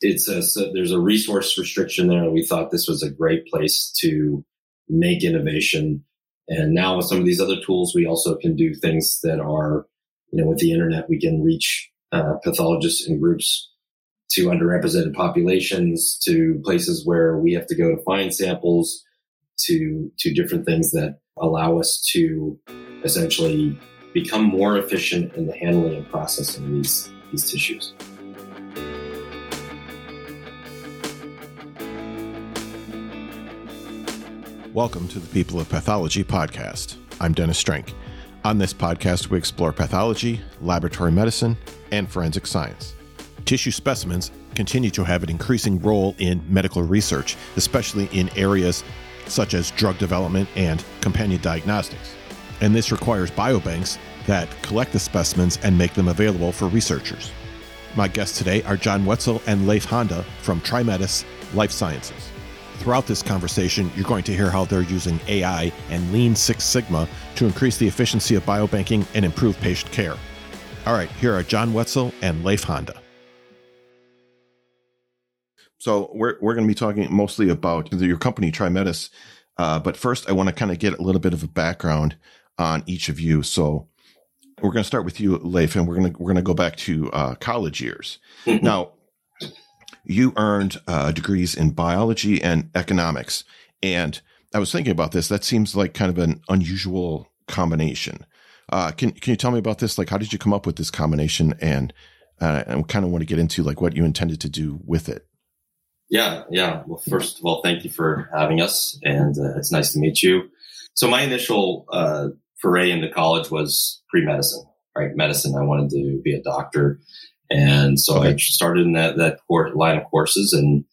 it's a so there's a resource restriction there. We thought this was a great place to make innovation. And now with some of these other tools, we also can do things that are, you know, with the internet, we can reach uh, pathologists in groups to underrepresented populations, to places where we have to go to find samples, to to different things that allow us to essentially become more efficient in the handling and processing these these tissues. Welcome to the People of Pathology podcast. I'm Dennis Strank. On this podcast, we explore pathology, laboratory medicine, and forensic science. Tissue specimens continue to have an increasing role in medical research, especially in areas such as drug development and companion diagnostics. And this requires biobanks that collect the specimens and make them available for researchers. My guests today are John Wetzel and Leif Honda from TriMetis Life Sciences. Throughout this conversation, you're going to hear how they're using AI and Lean Six Sigma to increase the efficiency of biobanking and improve patient care. All right, here are John Wetzel and Leif Honda. So we're we're going to be talking mostly about your company TriMetis, uh, but first I want to kind of get a little bit of a background on each of you. So we're going to start with you, Leif, and we're going to we're going to go back to uh, college years. Mm-hmm. Now, you earned uh, degrees in biology and economics. And I was thinking about this. That seems like kind of an unusual combination. Uh, can can you tell me about this? Like, how did you come up with this combination? And uh, I kind of want to get into like what you intended to do with it. Yeah, yeah. Well, first of all, thank you for having us, and uh, it's nice to meet you. So my initial uh, foray into college was pre medicine, right? Medicine. I wanted to be a doctor, and so okay. I started in that, that line of courses and,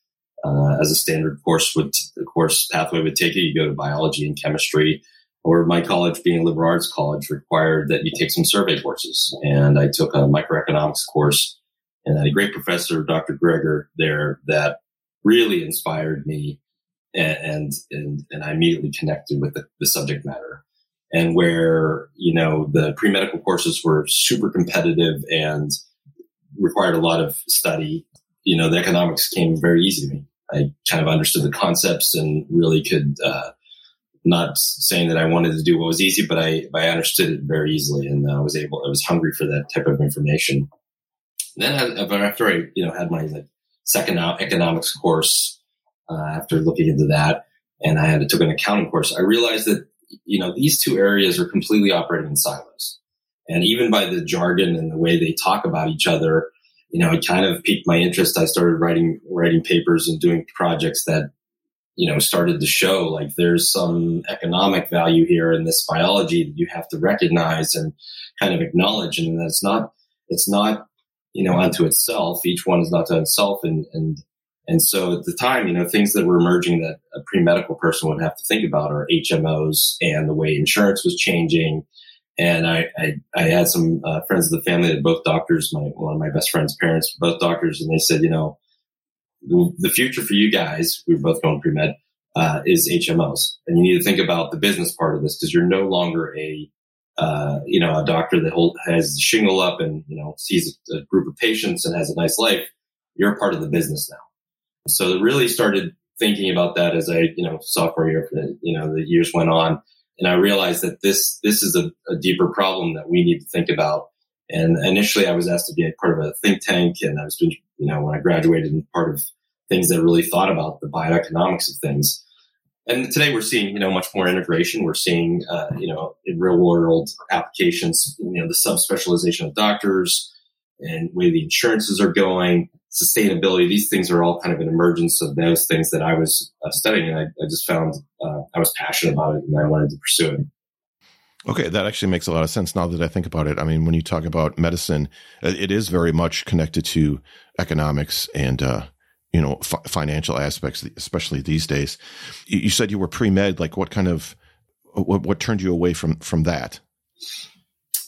uh, as a standard course would, the course pathway would take you, you go to biology and chemistry or my college being a liberal arts college required that you take some survey courses. And I took a microeconomics course and I had a great professor, Dr. Gregor there that really inspired me and, and, and, I immediately connected with the, the subject matter and where, you know, the pre-medical courses were super competitive and required a lot of study. You know, the economics came very easy to me. I kind of understood the concepts and really could, uh, not saying that I wanted to do what was easy, but I, I understood it very easily and I was able, I was hungry for that type of information. then after I, you know, had my like second economics course, uh, after looking into that and I had took an accounting course, I realized that, you know, these two areas are completely operating in silos. And even by the jargon and the way they talk about each other, you know, it kind of piqued my interest. I started writing, writing papers and doing projects that, you know, started to show like there's some economic value here in this biology that you have to recognize and kind of acknowledge. And it's not, it's not, you know, unto itself. Each one is not to itself. And, and, and so at the time, you know, things that were emerging that a pre-medical person would have to think about are HMOs and the way insurance was changing and I, I, I had some uh, friends of the family that both doctors. My one of my best friend's parents were both doctors, and they said, you know, the future for you guys, we are both going pre med, uh, is HMOs, and you need to think about the business part of this because you're no longer a uh, you know a doctor that hold, has shingle up and you know sees a, a group of patients and has a nice life. You're part of the business now. So it really started thinking about that as I you know sophomore year, you know the years went on and I realized that this this is a, a, deeper problem that we need to think about. And initially, I was asked to be a part of a think tank, and I was doing, you know, when I graduated, and part of things that really thought about the bioeconomics of things. And today, we're seeing, you know, much more integration. We're seeing, uh, you know, in real world applications, you know, the subspecialization of doctors and way the insurances are going, sustainability. These things are all kind of an emergence of those things that I was uh, studying, and I, I just found uh, I was passionate about it, and I wanted to pursue it. Okay, that actually makes a lot of sense now that I think about it. I mean, when you talk about medicine, it is very much connected to economics and uh, you know f- financial aspects, especially these days. You said you were pre med. Like, what kind of what, what turned you away from from that?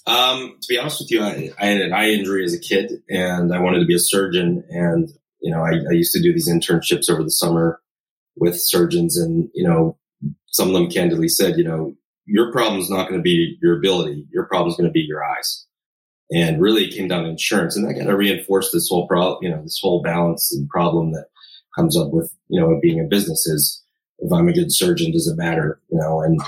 Um, to be honest with you, I, I, had an eye injury as a kid and I wanted to be a surgeon. And, you know, I, I used to do these internships over the summer with surgeons and, you know, some of them candidly said, you know, your problem is not going to be your ability. Your problem is going to be your eyes. and really it came down to insurance. And that kind of reinforced this whole problem, you know, this whole balance and problem that comes up with, you know, being a business is if I'm a good surgeon, does it matter? You know, and,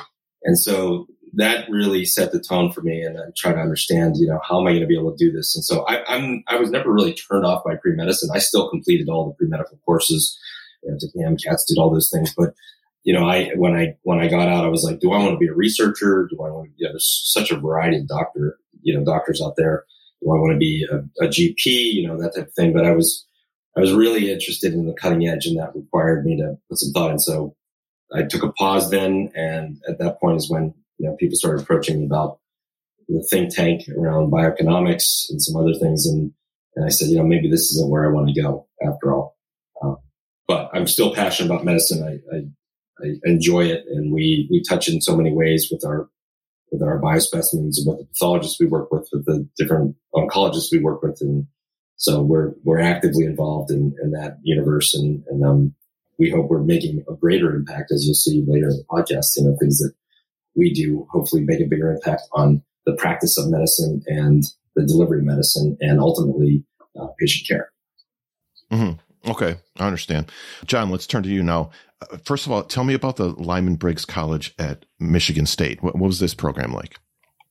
and so that really set the tone for me and I try to understand, you know, how am I going to be able to do this? And so I, I'm, I was never really turned off by pre-medicine. I still completed all the pre-medical courses, you know, took MCATs, did all those things, but you know, I, when I, when I got out, I was like, do I want to be a researcher? Do I want to, you know, there's such a variety of doctor, you know, doctors out there. Do I want to be a, a GP? You know, that type of thing. But I was, I was really interested in the cutting edge and that required me to put some thought in. So I took a pause then. And at that point is when, you know, people started approaching me about the think tank around bioeconomics and some other things. And, and I said, you know, maybe this isn't where I want to go after all. Uh, but I'm still passionate about medicine. I, I I enjoy it, and we we touch in so many ways with our with our biospecimens and with the pathologists we work with, with the different oncologists we work with, and so we're we're actively involved in, in that universe, and and um, we hope we're making a greater impact, as you'll see later in the podcast. You know, things that we do hopefully make a bigger impact on the practice of medicine and the delivery of medicine, and ultimately uh, patient care. Mm-hmm. Okay, I understand. John, let's turn to you now. Uh, first of all, tell me about the Lyman Briggs College at Michigan State. What, what was this program like?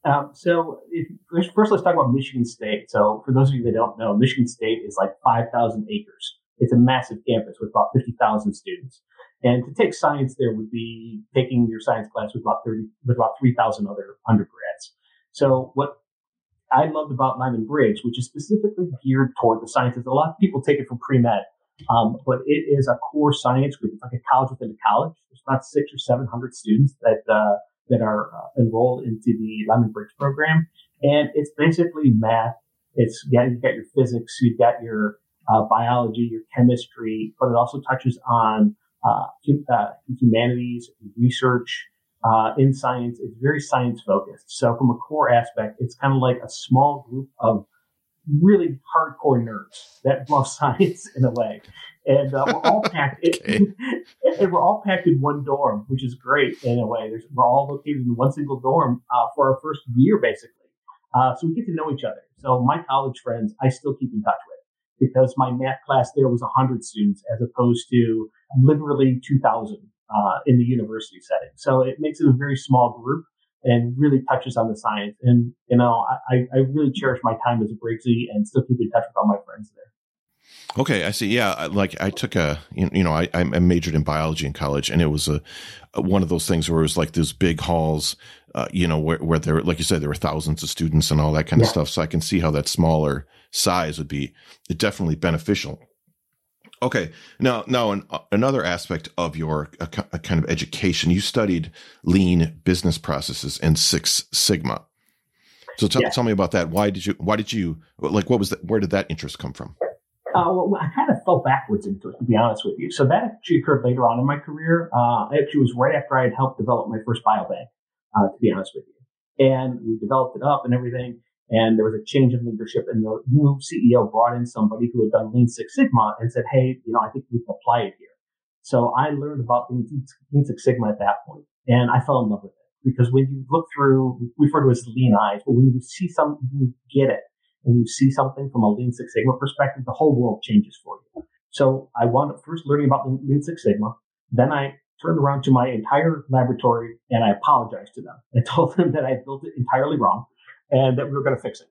Um, so, if, first, let's talk about Michigan State. So, for those of you that don't know, Michigan State is like 5,000 acres. It's a massive campus with about 50,000 students. And to take science there would be taking your science class with about 30, with about 3,000 other undergrads. So, what I loved about Lyman Briggs, which is specifically geared toward the sciences, a lot of people take it from pre med um, but it is a core science group. It's like a college within a college. There's about six or seven hundred students that uh, that are uh, enrolled into the Lyman Briggs program, and it's basically math. It's yeah, you've got your physics, you've got your uh, biology, your chemistry, but it also touches on uh, uh, humanities, research, uh, in science. It's very science focused. So from a core aspect, it's kind of like a small group of really hardcore nerds that love science in a way. And uh, we're all packed. okay. and we're all packed in one dorm, which is great in a way. There's, we're all located in one single dorm uh, for our first year, basically. Uh, so we get to know each other. So my college friends, I still keep in touch with because my math class there was 100 students as opposed to literally 2,000 uh, in the university setting. So it makes it a very small group and really touches on the science. And, you know, I, I really cherish my time as a Briggsy and still keep in touch with all my friends there. Okay, I see. Yeah, like I took a, you know, I, I majored in biology in college, and it was a, one of those things where it was like those big halls, uh, you know, where where there, like you said, there were thousands of students and all that kind yeah. of stuff. So I can see how that smaller size would be definitely beneficial. Okay. Now, now an, another aspect of your uh, kind of education, you studied lean business processes and Six Sigma. So tell, yeah. tell me about that. Why did you, why did you, like, what was that? Where did that interest come from? Uh, well, I kind of fell backwards into it, to be honest with you. So that actually occurred later on in my career. Uh, actually was right after I had helped develop my first biobank, uh, to be honest with you. And we developed it up and everything. And there was a change in leadership and the new CEO brought in somebody who had done Lean Six Sigma and said, Hey, you know, I think we can apply it here. So I learned about Lean Six Sigma at that point and I fell in love with it because when you look through, we refer to it as lean eyes, but when you see something, you get it and you see something from a Lean Six Sigma perspective, the whole world changes for you. So I wound up first learning about Lean Six Sigma. Then I turned around to my entire laboratory and I apologized to them. I told them that I built it entirely wrong and that we were going to fix it.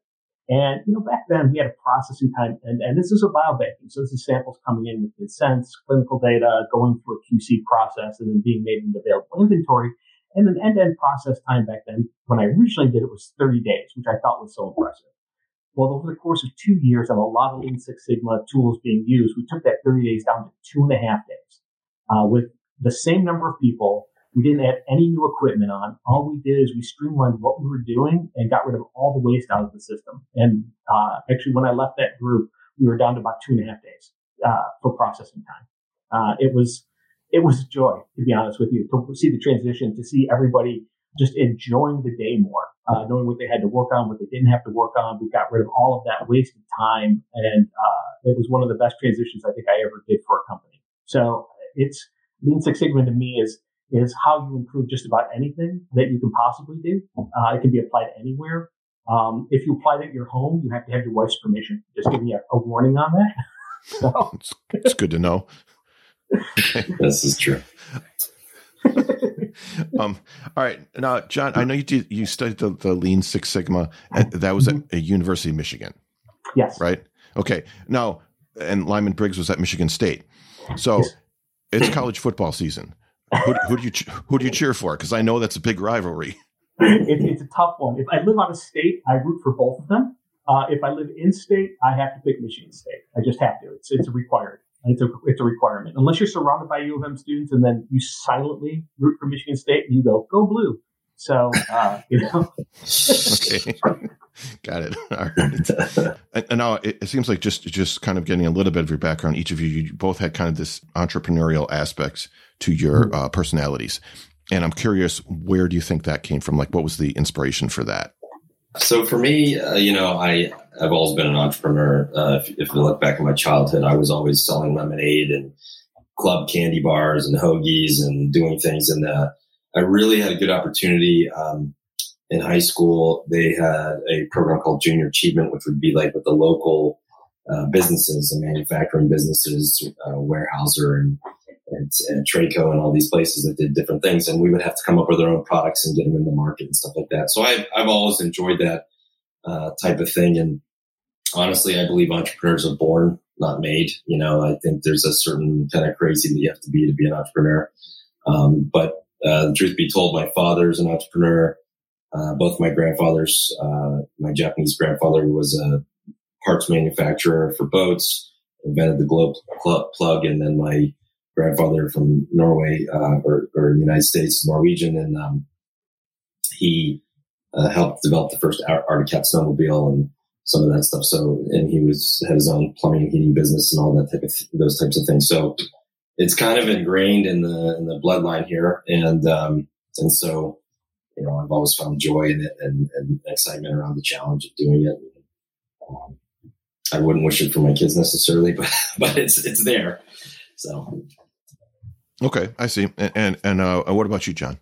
And, you know, back then we had a processing time and, and this is a biobanking. So this is samples coming in with consents, clinical data, going through a QC process and then being made into available inventory. And an end-to-end process time back then, when I originally did it was 30 days, which I thought was so impressive. Well, over the course of two years of a lot of Lean Six Sigma tools being used, we took that 30 days down to two and a half days, uh, with the same number of people we didn't add any new equipment on. All we did is we streamlined what we were doing and got rid of all the waste out of the system. And uh, actually, when I left that group, we were down to about two and a half days uh, for processing time. Uh, it was it was a joy, to be honest with you, to see the transition, to see everybody just enjoying the day more, uh, knowing what they had to work on, what they didn't have to work on. We got rid of all of that wasted time, and uh, it was one of the best transitions I think I ever did for a company. So it's Lean Six Sigma to me is is how you improve just about anything that you can possibly do. Uh, it can be applied anywhere. Um, if you apply it at your home, you have to have your wife's permission. Just giving you a, a warning on that. so. it's, it's good to know. this is true. um, all right. Now, John, I know you did, you studied the, the Lean Six Sigma. that was mm-hmm. at a University of Michigan. Yes. Right. Okay. Now, and Lyman Briggs was at Michigan State. So yes. it's college football season. Who, who, do you who do you cheer for? Because I know that's a big rivalry. It, it's a tough one. If I live out of state, I root for both of them. Uh, if I live in state, I have to pick Michigan State. I just have to. It's it's a required. It's a it's a requirement. Unless you're surrounded by U of M students and then you silently root for Michigan State and you go go blue. So uh, you know. okay, got it. All right. And, now it, it, seems like just just kind of getting a little bit of your background. Each of you, you both had kind of this entrepreneurial aspects to your mm-hmm. uh, personalities, and I'm curious, where do you think that came from? Like, what was the inspiration for that? So for me, uh, you know, I I've always been an entrepreneur. Uh, if, if you look back at my childhood, I was always selling lemonade and club candy bars and hoagies and doing things. And uh, I really had a good opportunity um, in high school. They had a program called Junior Achievement, which would be like with the local uh, businesses and manufacturing businesses, uh, Weyerhaeuser and and, and Traco and all these places that did different things. And we would have to come up with our own products and get them in the market and stuff like that. So I've, I've always enjoyed that uh, type of thing. And honestly, I believe entrepreneurs are born, not made. You know, I think there's a certain kind of crazy that you have to be to be an entrepreneur. Um, but uh, the truth be told, my father's an entrepreneur. Uh, both my grandfathers, uh, my Japanese grandfather was a parts manufacturer for boats, invented the globe plug, and then my grandfather from Norway uh, or, or, the United States, Norwegian, and um, he uh, helped develop the first Arctic Cat snowmobile and some of that stuff. So, and he was had his own plumbing and heating business and all that type of those types of things. So, it's kind of ingrained in the in the bloodline here, and um, and so you know I've always found joy it and, and excitement around the challenge of doing it. Um, I wouldn't wish it for my kids necessarily, but but it's it's there. So Okay, I see. And and, and uh, what about you, John?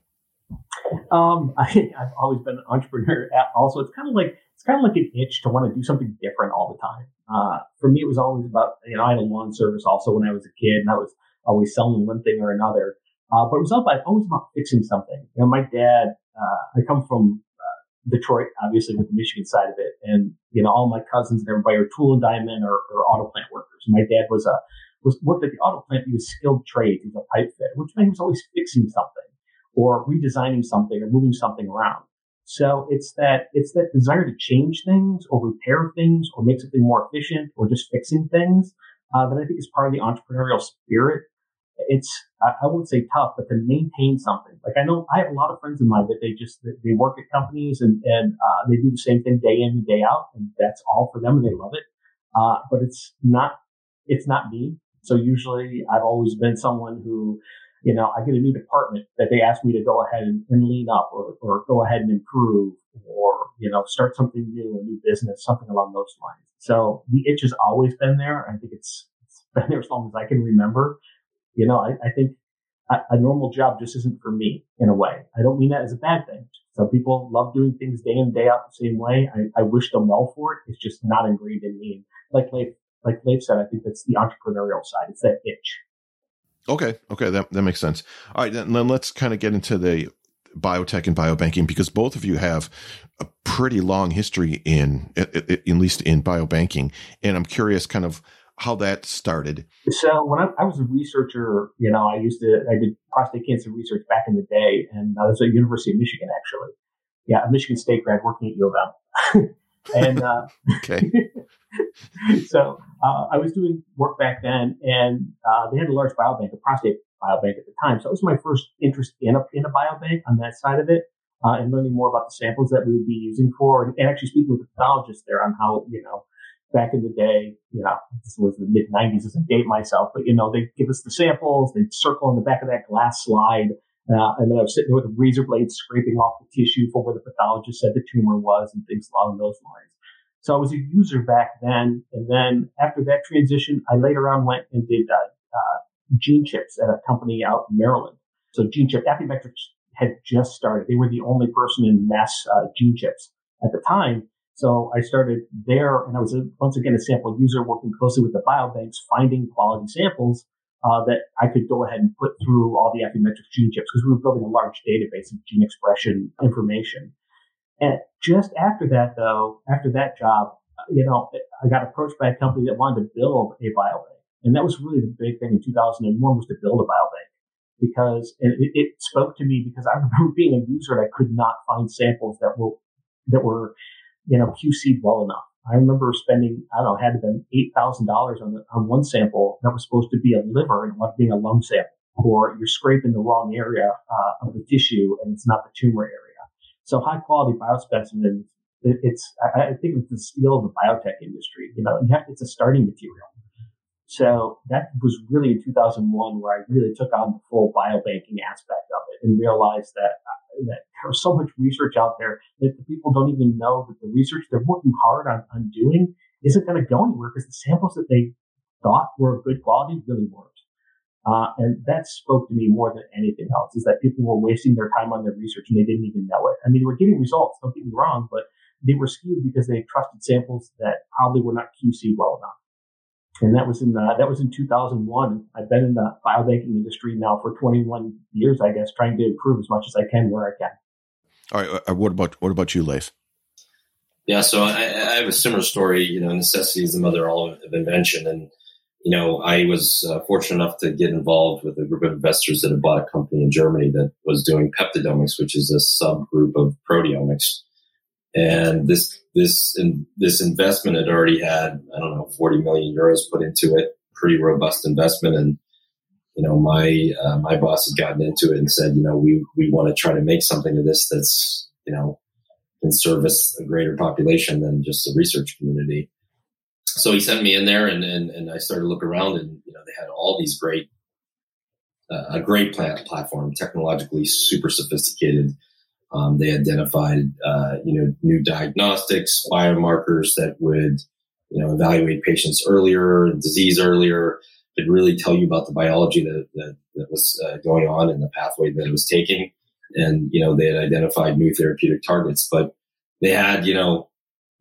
Um, I, have always been an entrepreneur. Also, it's kind of like it's kind of like an itch to want to do something different all the time. Uh, for me, it was always about you know I had a lawn service also when I was a kid, and I was always selling one thing or another. Uh, but it was about, always about fixing something. You know, my dad. Uh, I come from uh, Detroit, obviously with the Michigan side of it, and you know all my cousins and everybody are tool and diamond or, or auto plant workers. My dad was a was worked at the auto plant. He was skilled trade. He was a pipe fitter, which meant he was always fixing something or redesigning something or moving something around. So it's that, it's that desire to change things or repair things or make something more efficient or just fixing things, uh, that I think is part of the entrepreneurial spirit. It's, I, I won't say tough, but to maintain something. Like I know I have a lot of friends of mine that they just, they work at companies and, and, uh, they do the same thing day in and day out and that's all for them and they love it. Uh, but it's not, it's not me. So usually I've always been someone who, you know, I get a new department that they ask me to go ahead and, and lean up or, or go ahead and improve or, you know, start something new, a new business, something along those lines. So the itch has always been there. I think it's, it's been there as long as I can remember. You know, I, I think a, a normal job just isn't for me in a way. I don't mean that as a bad thing. Some people love doing things day in, day out the same way. I, I wish them well for it. It's just not ingrained in me. Like, like like Leif said, I think that's the entrepreneurial side. It's that itch. Okay. Okay. That, that makes sense. All right. Then, then let's kind of get into the biotech and biobanking because both of you have a pretty long history in, at, least in biobanking. And I'm curious kind of how that started. So when I, I, was a researcher, you know, I used to, I did prostate cancer research back in the day and I was at University of Michigan, actually. Yeah, a Michigan State grad working at U of M. and uh, okay. so uh, I was doing work back then, and uh, they had a large biobank, a prostate biobank at the time. So it was my first interest in a in a biobank on that side of it, uh, and learning more about the samples that we would be using for, and, and actually speaking with the pathologists there on how you know back in the day, you know, this was the mid 90s as I date myself, but you know, they give us the samples, they'd circle in the back of that glass slide. Uh, and then I was sitting there with a razor blade scraping off the tissue for where the pathologist said the tumor was and things along those lines. So I was a user back then. And then after that transition, I later on went and did uh, uh, gene chips at a company out in Maryland. So GeneChip, Affymetrix had just started. They were the only person in mass uh, gene chips at the time. So I started there, and I was a, once again a sample user working closely with the biobanks, finding quality samples uh, that I could go ahead and put through all the Affymetrix gene chips because we were building a large database of gene expression information. And just after that, though, after that job, you know, I got approached by a company that wanted to build a biobank, and that was really the big thing in 2001 was to build a biobank because it, it spoke to me because I remember being a user and I could not find samples that were that were you know, QC'd well enough. I remember spending, I don't know, had to been $8,000 on, on one sample that was supposed to be a liver and it being a lung sample, or you're scraping the wrong area uh, of the tissue and it's not the tumor area. So high quality biospecimens, it, it's, I, I think it's the steel of the biotech industry. You know, you have, it's a starting material. So that was really in 2001 where I really took on the full biobanking aspect of it and realized that that there was so much research out there that the people don't even know that the research they're working hard on, on doing isn't going to go anywhere because the samples that they thought were of good quality really weren't. Uh, and that spoke to me more than anything else is that people were wasting their time on their research and they didn't even know it. I mean, they were getting results, don't get me wrong, but they were skewed because they trusted samples that probably were not QC well enough and that was in the, that was in 2001. I've been in the biobanking industry now for 21 years, I guess, trying to improve as much as I can where I can. All right. Uh, what about what about you, Leif? Yeah, so I, I have a similar story. You know, necessity is the mother of invention, and you know, I was uh, fortunate enough to get involved with a group of investors that had bought a company in Germany that was doing peptidomics, which is a subgroup of proteomics. And this this in, this investment had already had I don't know 40 million euros put into it, pretty robust investment. And you know my uh, my boss had gotten into it and said, you know, we we want to try to make something of this that's you know can service a greater population than just the research community. So he sent me in there, and and, and I started to look around, and you know they had all these great uh, a great plant platform, technologically super sophisticated um, they identified, uh, you know, new diagnostics, biomarkers that would, you know, evaluate patients earlier, disease earlier, could really tell you about the biology that, that, that was uh, going on in the pathway that it was taking. And, you know, they had identified new therapeutic targets, but they had, you know,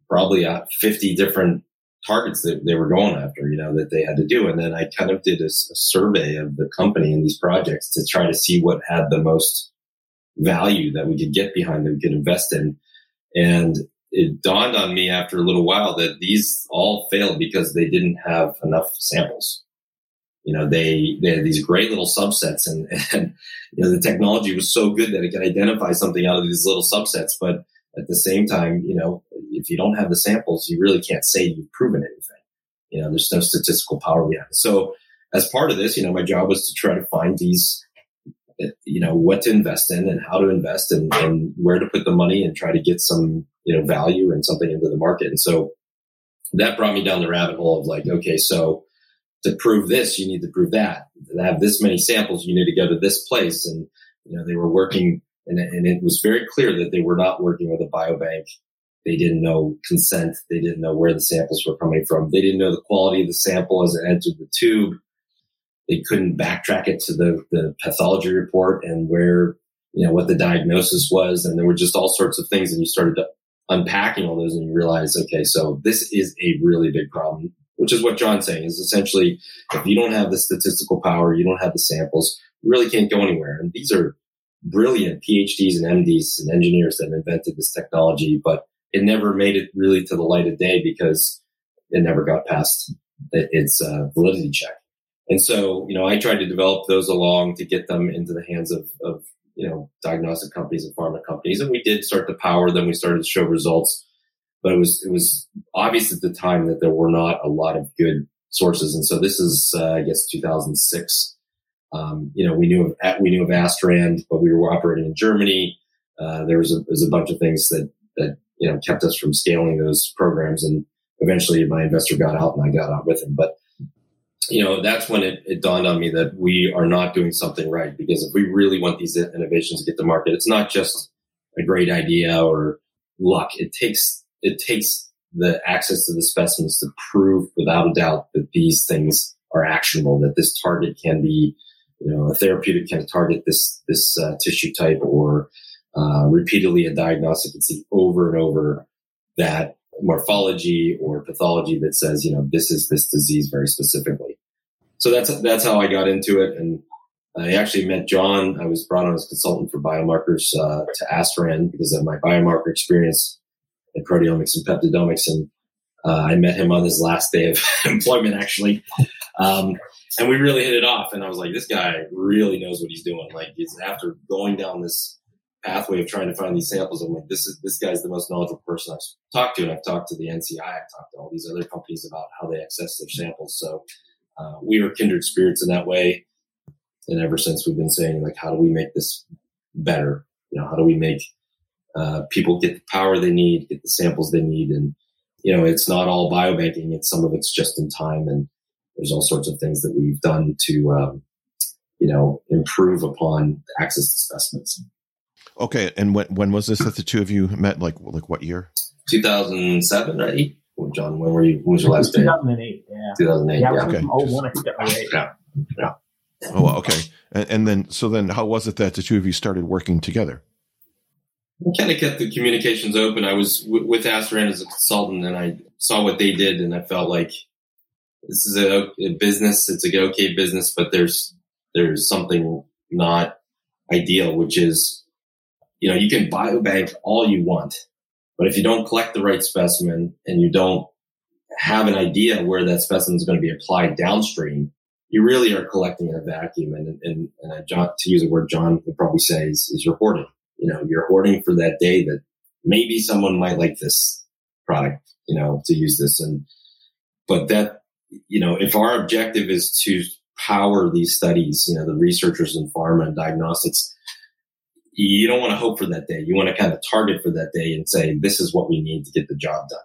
probably uh, 50 different targets that they were going after, you know, that they had to do. And then I kind of did a, a survey of the company and these projects to try to see what had the most value that we could get behind that we could invest in. And it dawned on me after a little while that these all failed because they didn't have enough samples. You know, they, they had these great little subsets and, and, you know, the technology was so good that it could identify something out of these little subsets. But at the same time, you know, if you don't have the samples, you really can't say you've proven anything. You know, there's no statistical power behind it. So as part of this, you know, my job was to try to find these eh, you know what to invest in and how to invest and, and where to put the money and try to get some you know value and something into the market and so that brought me down the rabbit hole of like okay so to prove this you need to prove that to have this many samples you need to go to this place and you know they were working and, and it was very clear that they were not working with a biobank they didn't know consent they didn't know where the samples were coming from they didn't know the quality of the sample as it entered the tube they couldn't backtrack it to the, the pathology report and where, you know, what the diagnosis was. And there were just all sorts of things. And you started unpacking all those and you realize, okay, so this is a really big problem, which is what John's saying is essentially if you don't have the statistical power, you don't have the samples, you really can't go anywhere. And these are brilliant PhDs and MDs and engineers that invented this technology, but it never made it really to the light of day because it never got past its uh, validity check. And so, you know, I tried to develop those along to get them into the hands of, of, you know, diagnostic companies and pharma companies. And we did start to power them. We started to show results, but it was, it was obvious at the time that there were not a lot of good sources. And so this is, uh, I guess, 2006. Um, you know, we knew of, we knew of Asterand, but we were operating in Germany. Uh, there was a, was a bunch of things that, that, you know, kept us from scaling those programs. And eventually my investor got out and I got out with him. But you know, that's when it, it, dawned on me that we are not doing something right. Because if we really want these innovations to get to market, it's not just a great idea or luck. It takes it takes the access to the specimens to prove without a doubt that these things are actionable. That this target can be, you know, a therapeutic can target this this uh, tissue type, or uh, repeatedly a diagnostic can see over and over that morphology or pathology that says, you know, this is this disease very specifically. So that's that's how I got into it, and I actually met John. I was brought on as consultant for biomarkers uh, to Asterand because of my biomarker experience in proteomics and peptidomics, and uh, I met him on his last day of employment, actually. Um, and we really hit it off. And I was like, this guy really knows what he's doing. Like, he's after going down this pathway of trying to find these samples. I'm like, this is this guy's the most knowledgeable person I've talked to, and I've talked to the NCI, I've talked to all these other companies about how they access their samples. So uh, we are kindred spirits in that way. And ever since we've been saying, like, how do we make this better? You know, how do we make uh, people get the power they need, get the samples they need, and you know, it's not all biobanking. It's some of it's just in time, and there's all sorts of things that we've done to, um, you know, improve upon access to specimens. Okay, and when when was this that the two of you met? Like like what year? 2007 or eight. John, when were you? When was your last day? 2008. Yeah. 2008. Yeah, Yeah. Okay. from 01, I think, to 08. Yeah. Oh, okay. And, and then so then how was it that the two of you started working together? We kind of kept the communications open. I was w- with Asterand as a consultant, and I saw what they did, and I felt like this is a, a business. It's a okay business, but there's there's something not ideal, which is you know you can biobank all you want, but if you don't collect the right specimen and you don't have an idea where that specimen is going to be applied downstream, you really are collecting in a vacuum. And and, and John, to use a word John would probably say is, is hoarding you know, you're hoarding for that day that maybe someone might like this product, you know, to use this. And, but that, you know, if our objective is to power these studies, you know, the researchers in pharma and diagnostics, you don't want to hope for that day. You want to kind of target for that day and say, this is what we need to get the job done.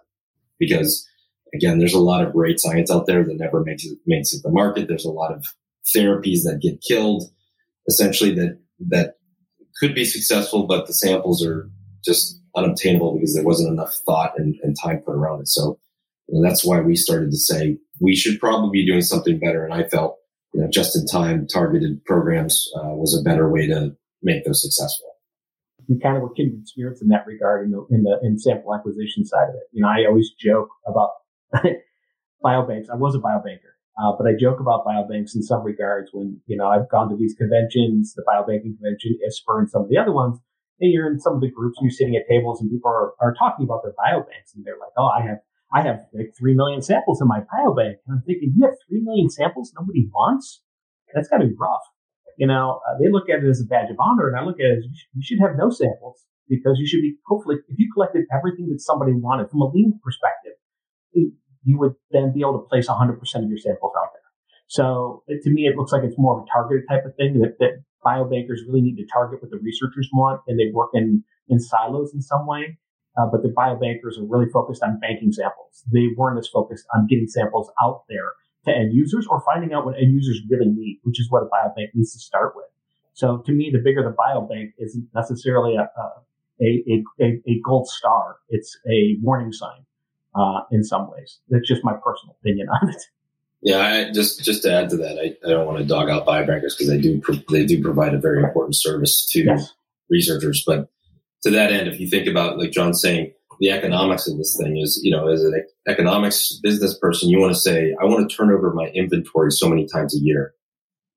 Because again, there's a lot of great science out there that never makes it, makes it the market. There's a lot of therapies that get killed essentially that, that could be successful, but the samples are just unobtainable because there wasn't enough thought and, and time put around it. So know, that's why we started to say we should probably be doing something better. And I felt, you know, just in time targeted programs uh, was a better way to make those successful. we kind of were kindred spirits in that regard in the in the in sample acquisition side of it. You know, I always joke about biobanks. I was a biobanker, uh, but I joke about biobanks in some regards when you know I've gone to these conventions, the biobanking convention, ISBER, and some of the other ones. And you're in some of the groups and you're sitting at tables and people are, are talking about their biobanks and they're like, "Oh, I have I have like three million samples in my biobank," and I'm thinking, "You have three million samples nobody wants? That's got to be rough." You know, uh, they look at it as a badge of honor, and I look at it as you should, have no samples because you should be hopefully if you collected everything that somebody wanted from a lean perspective, you would then be able to place 100% of your samples out there. So it, to me, it looks like it's more of a targeted type of thing that, that biobankers really need to target what the researchers want, and they work in in silos in some way. Uh, but the biobankers are really focused on banking samples. They weren't as focused on getting samples out there to end users or finding out what end users really need, which is what a biobank needs to start with. So to me, the bigger the biobank isn't necessarily a, a, a, a, gold star. It's a warning sign uh, in some ways. That's just my personal opinion on it. Yeah, I, just just to add to that, I, I don't want to dog out biobankers because they do pro- they do provide a very important service to Yes. researchers. But to that end, if you think about like John saying, the economics of this thing is, you know, as an economics business person, you want to say, I want to turn over my inventory so many times a year.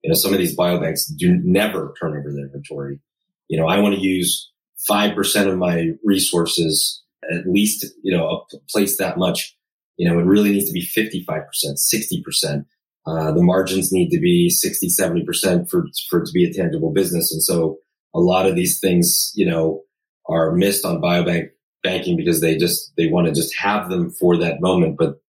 You know, some of these biobanks do never turn over their inventory. You know, I want to use five percent of my resources at least, you know, a place that much. You know, it really needs to be 55%, 60%. Uh, the margins need to be 60, 70% for, for it to be a tangible business. And so a lot of these things, you know, are missed on biobank banking because they just, they want to just have them for that moment, but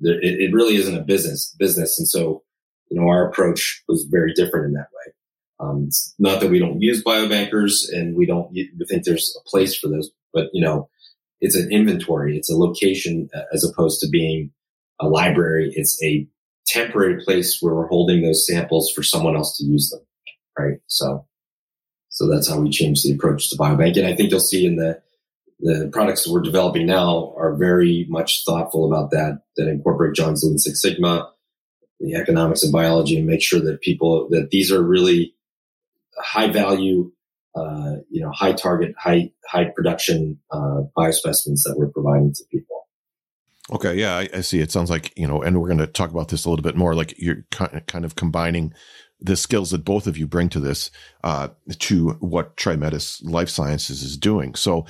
it, it really isn't a business business. And so, you know, our approach was very different in that way. Um, it's not that we don't use biobankers and we don't we think there's a place for those, but you know, it's an inventory. It's a location as opposed to being a library. It's a temporary place where we're holding those samples for someone else to use them. Right. So, so that's how we change the approach to biobank. And I think you'll see in the, the products that we're developing now are very much thoughtful about that, that incorporate John's Lean Six Sigma, the economics of biology and make sure that people, that these are really high value, uh, you know, high target, high, high production, uh, biospecimens that we're providing to people. Okay, yeah, I, I, see. It sounds like you know, and we're going to talk about this a little bit more. Like you're kind of combining the skills that both of you bring to this uh, to what TriMetis Life Sciences is doing. So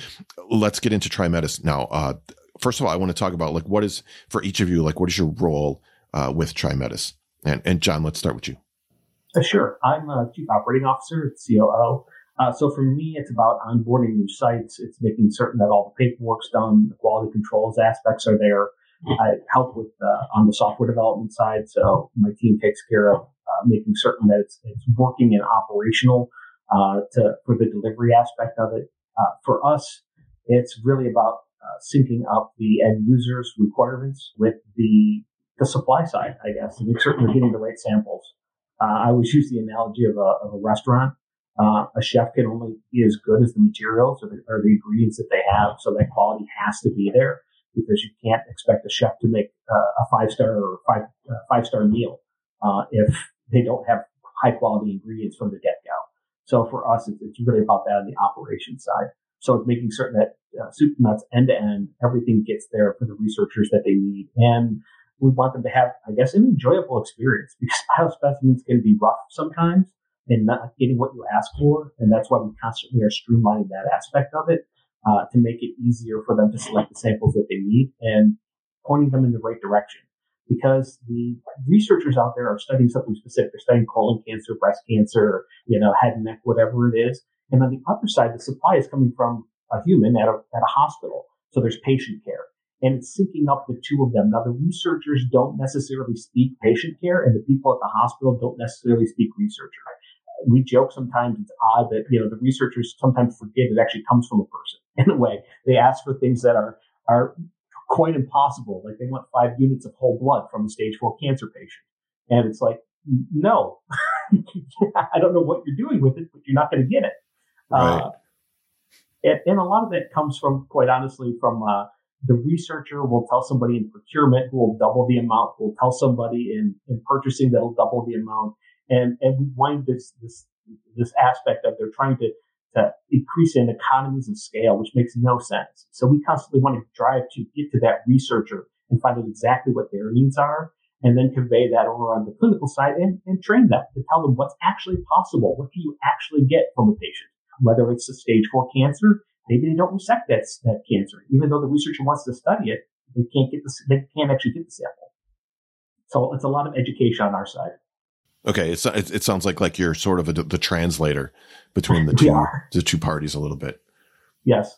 let's get into TriMetis now. Uh, first of all, I want to talk about like what is for each of you like what is your role uh, with TriMetis? And and John, let's start with you. Uh, sure, I'm a chief operating officer, COO. Uh, so for me, it's about onboarding new sites. It's making certain that all the paperwork's done, the quality controls aspects are there. I help with uh, on the software development side, so my team takes care of uh, making certain that it's, it's working and operational uh, to for the delivery aspect of it. Uh, for us, it's really about uh, syncing up the end users' requirements with the the supply side, I guess, to make certain we're getting the right samples. I always use the analogy of a, of a restaurant. Uh, a chef can only be as good as the materials or the, or the, ingredients that they have, so that quality has to be there because you can't expect a chef to make uh, a five star or five uh, five star meal uh, if they don't have high quality ingredients from the get go. So for us, it's, it's, really about that on the operation side. So it's making certain that uh, soup nuts end to end, everything gets there for the researchers that they need, and we want them to have, I guess, an enjoyable experience because biospecimens can be rough sometimes and not getting what you ask for. And that's why we constantly are streamlining that aspect of it uh, to make it easier for them to select the samples that they need and pointing them in the right direction. Because the researchers out there are studying something specific. They're studying colon cancer, breast cancer, you know, head and neck, whatever it is. And on the other side, the supply is coming from a human at a, at a hospital. So there's patient care and it's syncing up the two of them. Now, the researchers don't necessarily speak patient care, and the people at the hospital don't necessarily speak researcher we joke sometimes it's odd that you know the researchers sometimes forget it actually comes from a person in a way. They ask for things that are are quite impossible. Like they want five units of whole blood from a stage four cancer patient, and it's like no, I don't know what you're doing with it, but you're not going to get it. Right. Uh, and, and, a lot of that comes from, quite honestly, from uh, the researcher will tell somebody in procurement who will double the amount, will tell somebody in, in purchasing that will double the amount and and we wind this this this aspect of they're trying to to increase in economies of scale, which makes no sense. So we constantly want to drive to get to that researcher and find out exactly what their needs are, and then convey that over on the clinical side and, and train them to tell them what's actually possible. What can you actually get from a patient? Whether it's a stage four cancer, maybe they don't resect that, that cancer, even though the researcher wants to study it, they can't get the, they can't actually get the sample. So it's a lot of education on our side. Okay, it, it sounds like like you're sort of a, the translator between the two the two parties a little bit. Yes.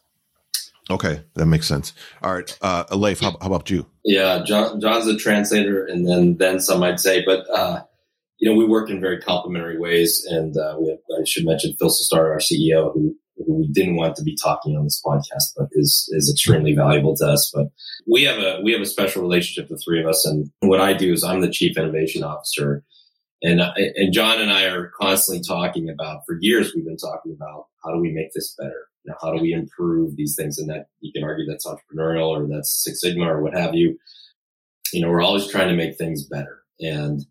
Okay, that makes sense. All right, uh, Leif, how, how about you? Yeah, John, John's the translator, and then then some, I'd say. But uh, you know, we work in very complementary ways, and uh, we have, I should mention Phil Sestar, our CEO, who, who we didn't want to be talking on this podcast, but is is extremely valuable to us. But we have a we have a special relationship, the three of us, and what I do is I'm the chief innovation officer and, and John and I are constantly talking about, for years, we've been talking about how do we make this better? You know, how do we improve these things? And that you can argue that's entrepreneurial or that's Six Sigma or what have you. You know, we're always trying to make things better and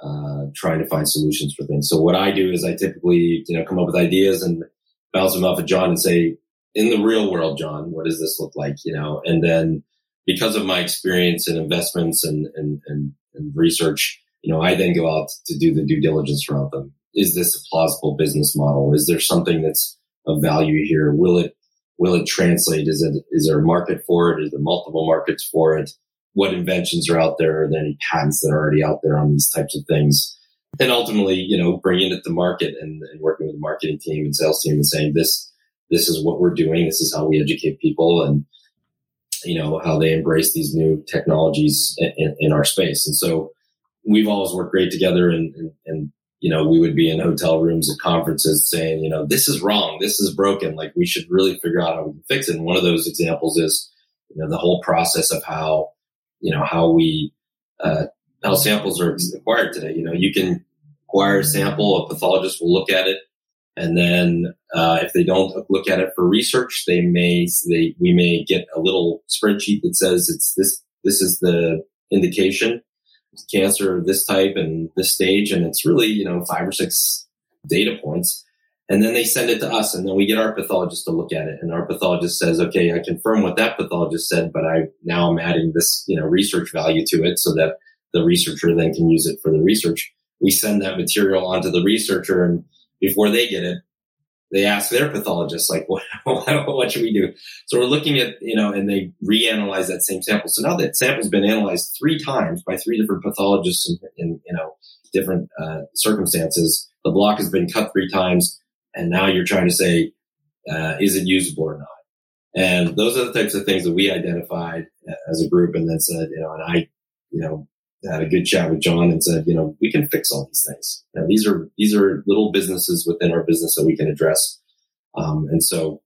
uh, trying to find solutions for things. So what I do is I typically, you know, come up with ideas and bounce them off of John and say, in the real world, John, what does this look like? You know, and then because of my experience in investments and, and, and, and research, you know, I then go out to do the due diligence around them. Is this a plausible business model? Is there something that's of value here? Will it, will it translate? Is it, is there a market for it? Is there multiple markets for it? What inventions are out there? Are there any patents that are already out there on these types of things? And ultimately, you know, bringing it to market and, and working with the marketing team and sales team and saying this, this is what we're doing. This is how we educate people and, you know, how they embrace these new technologies in, in our space. And so, we've always worked great together and, and, and, you know, we would be in hotel rooms at conferences saying, you know, this is wrong. This is broken. Like we should really figure out how we can fix it. And one of those examples is, you know, the whole process of how, you know, how we, uh, how samples are acquired today. You know, you can acquire a sample, a pathologist will look at it. And then, uh, if they don't look at it for research, they may, they, we may get a little spreadsheet that says it's this, this is the indication cancer of this type and this stage. And it's really, you know, five or six data points. And then they send it to us and then we get our pathologist to look at it. And our pathologist says, okay, I confirm what that pathologist said, but I now I'm adding this, you know, research value to it so that the researcher then can use it for the research. We send that material onto the researcher and before they get it, they ask their pathologists like, what, what should we do? So we're looking at, you know, and they reanalyze that same sample. So now that sample's been analyzed three times by three different pathologists in, in you know, different uh, circumstances, the block has been cut three times and now you're trying to say, uh, is it usable or not? And those are the types of things that we identified as a group and then said, you know, and I, you know, had a good chat with John and said, you know, we can fix all these things. Now, these are, these are little businesses within our business that we can address. Um, and so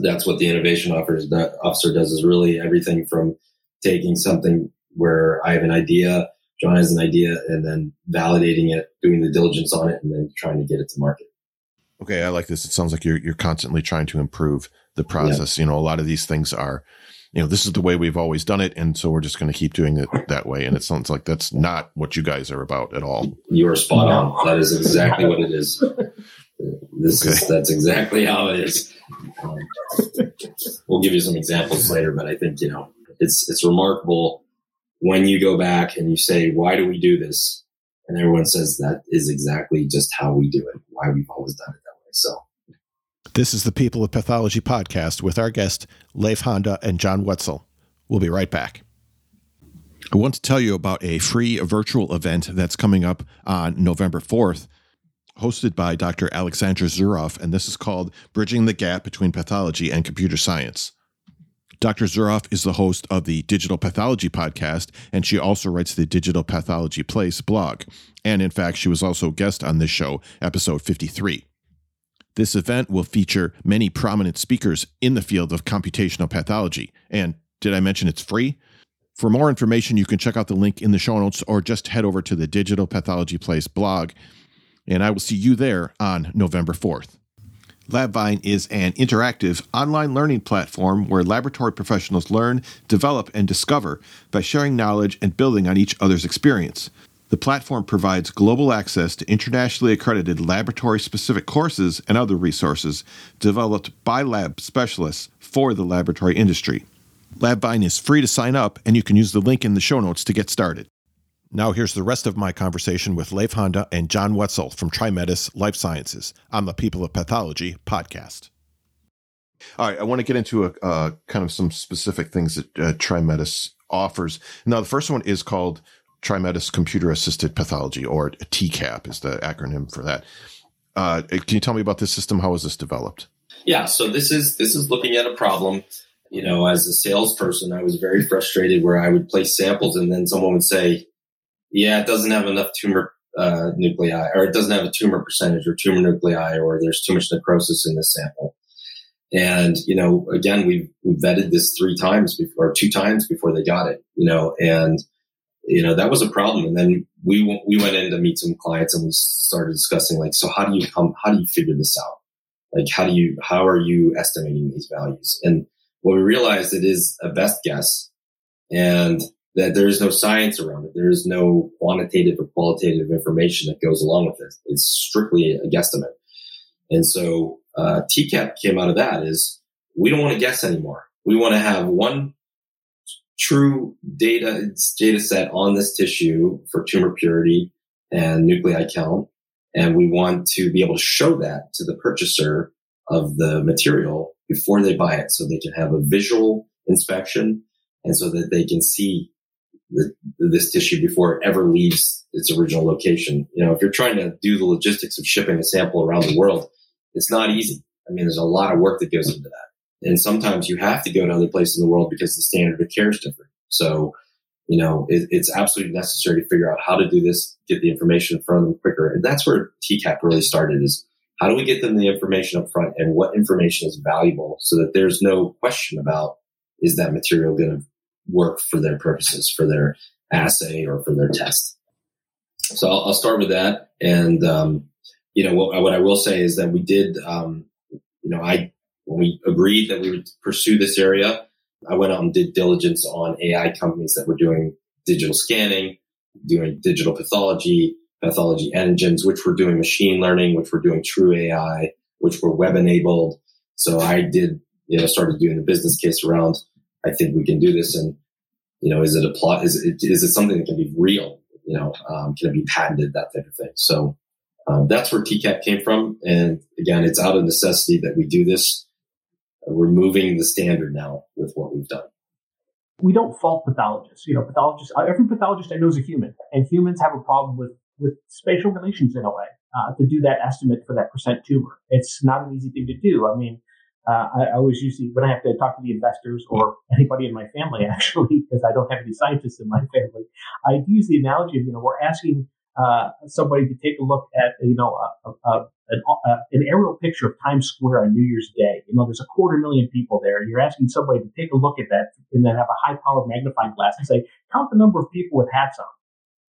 that's what the innovation officer does is really everything from taking something where I have an idea, John has an idea, and then validating it, doing the diligence on it, and then trying to get it to market. Okay, I like this. It sounds like you're you're constantly trying to improve the process. Yeah. You know, a lot of these things are, you know, this is the way we've always done it, and so we're just going to keep doing it that way. And it sounds like that's not what you guys are about at all. You are spot on. That is exactly what it is. This okay. is that's exactly how it is. Um, we'll give you some examples later, but I think you know it's it's remarkable when you go back and you say, "Why do we do this?" and everyone says that is exactly just how we do it. Why we've always done it that way. so, this is the People of Pathology podcast with our guest, Leif Honda and John Wetzel. We'll be right back. I want to tell you about a free virtual event that's coming up on November 4th, hosted by Dr. Alexandra Zuraw, and this is called Bridging the Gap Between Pathology and Computer Science. Dr. Zuraw is the host of the Digital Pathology podcast, and she also writes the Digital Pathology Place blog. And in fact, she was also a guest on this show, episode 53. This event will feature many prominent speakers in the field of computational pathology. And did I mention it's free? For more information, you can check out the link in the show notes or just head over to the Digital Pathology Place blog. And I will see you there on November 4th. LabVine is an interactive online learning platform where laboratory professionals learn, develop, and discover by sharing knowledge and building on each other's experience. The platform provides global access to internationally accredited laboratory specific courses and other resources developed by lab specialists for the laboratory industry. LabVine is free to sign up, and you can use the link in the show notes to get started. Now, here's the rest of my conversation with Leif Honda and John Wetzel from TriMetis Life Sciences on the People of Pathology podcast. All right, I want to get into a, uh, kind of some specific things that uh, TriMetis offers. Now, the first one is called TriMetis Computer Assisted Pathology, or TCAP is the acronym for that. Uh, can you tell me about this system? How was this developed? Yeah, so this is this is looking at a problem. You know, as a salesperson, I was very frustrated where I would place samples and then someone would say, "Yeah, it doesn't have enough tumor uh, nuclei, or it doesn't have a tumor percentage, or tumor nuclei, or there's too much necrosis in this sample." And you know, again, we we vetted this three times before, or two times before they got it. You know, and you know, that was a problem. And then we, we went in to meet some clients and we started discussing like, so how do you come, how do you figure this out? Like, how do you, how are you estimating these values? And what we realized it is a best guess and that there is no science around it. There is no quantitative or qualitative information that goes along with it. It's strictly a guesstimate. And so, uh, TCAP came out of that is we don't want to guess anymore. We want to have one true data data set on this tissue for tumor purity and nuclei count. And we want to be able to show that to the purchaser of the material before they buy it so they can have a visual inspection and so that they can see the, this tissue before it ever leaves its original location. You know, if you're trying to do the logistics of shipping a sample around the world, it's not easy. I mean, there's a lot of work that goes into that. And sometimes you have to go to other places in the world because the standard of care is different. So, you know, it, it's absolutely necessary to figure out how to do this, get the information in front of them quicker. And that's where TCAP really started is how do we get them the information up front and what information is valuable so that there's no question about is that material going to work for their purposes, for their assay or for their test. So I'll, I'll start with that. And, um, you know, what, what, I will say is that we did, um, you know, I when we agreed that we would pursue this area, I went out and did diligence on AI companies that were doing digital scanning, doing digital pathology, pathology engines, which were doing machine learning, which were doing true AI, which were web enabled. So I did, you know, started doing the business case around, I think we can do this. And, you know, is it a plot? Is it, is it something that can be real? You know, um, can it be patented? That type of thing. So um, that's where TCAP came from. And again, it's out of necessity that we do this. We're moving the standard now with what we've done we don't fault pathologists. You know, pathologists, every pathologist I know is a human, and humans have a problem with with spatial relations in a way uh, to do that estimate for that percent tumor. It's not an easy thing to do. I mean, uh, I, I always usually when I have to talk to the investors or anybody in my family, actually, because I don't have any scientists in my family, I use the analogy of you know we're asking uh, somebody to take a look at you know a, a, an, an, aerial picture of Times Square on New Year's Day. You know, there's a quarter million people there. And you're asking somebody to take a look at that and then have a high powered magnifying glass and say, count the number of people with hats on.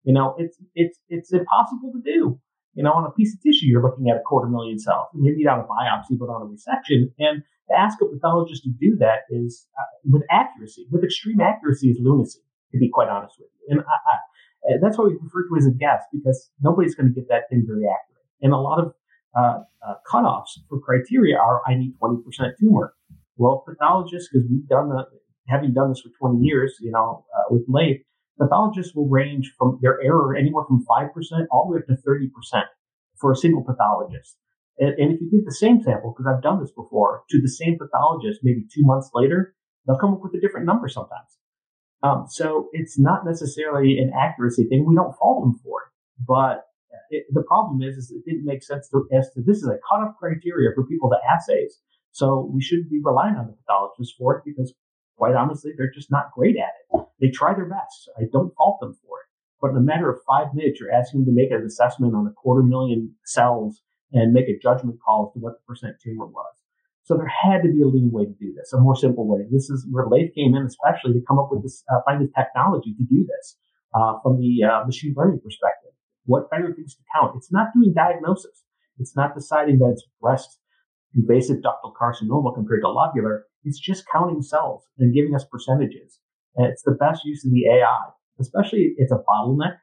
You know, it's, it's, it's impossible to do. You know, on a piece of tissue, you're looking at a quarter million cells, maybe not a biopsy, but on a resection. And to ask a pathologist to do that is uh, with accuracy, with extreme accuracy is lunacy, to be quite honest with you. And I, I, that's why we refer to it as a guess because nobody's going to get that thing very accurate. And a lot of uh, uh, cutoffs for criteria are I need 20% tumor. Well, pathologists, because we've done the, having done this for 20 years, you know, uh, with Leif, pathologists will range from their error anywhere from 5% all the way up to 30% for a single pathologist. And, and if you give the same sample, because I've done this before, to the same pathologist maybe two months later, they'll come up with a different number sometimes. Um, so it's not necessarily an accuracy thing. We don't fault them for it, but it, the problem is, is it didn't make sense to as to this is a cutoff criteria for people to assays. So we shouldn't be relying on the pathologists for it because quite honestly, they're just not great at it. They try their best. I don't fault them for it. But in a matter of five minutes, you're asking them to make an assessment on a quarter million cells and make a judgment call as to what the percent tumor was. So there had to be a lean way to do this, a more simple way. This is where Leif came in, especially to come up with this, uh, find this technology to do this uh, from the uh, machine learning perspective. What better things to count? It's not doing diagnosis. It's not deciding that it's breast invasive ductal carcinoma compared to lobular. It's just counting cells and giving us percentages. And it's the best use of the AI, especially it's a bottleneck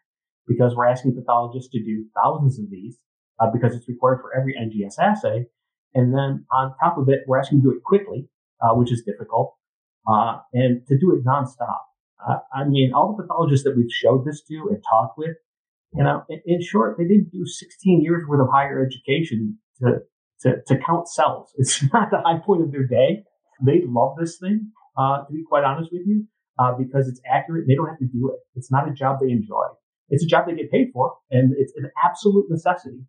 because we're asking pathologists to do thousands of these uh, because it's required for every NGS assay. And then on top of it, we're asking to do it quickly, uh, which is difficult, uh, and to do it nonstop. Uh, I mean, all the pathologists that we've showed this to and talked with, you know, in, in, short, they didn't do 16 years worth of higher education to, to, to count cells. It's not the high point of their day. They love this thing, uh, to be quite honest with you, uh, because it's accurate. They don't have to do it. It's not a job they enjoy. It's a job they get paid for, and it's an absolute necessity.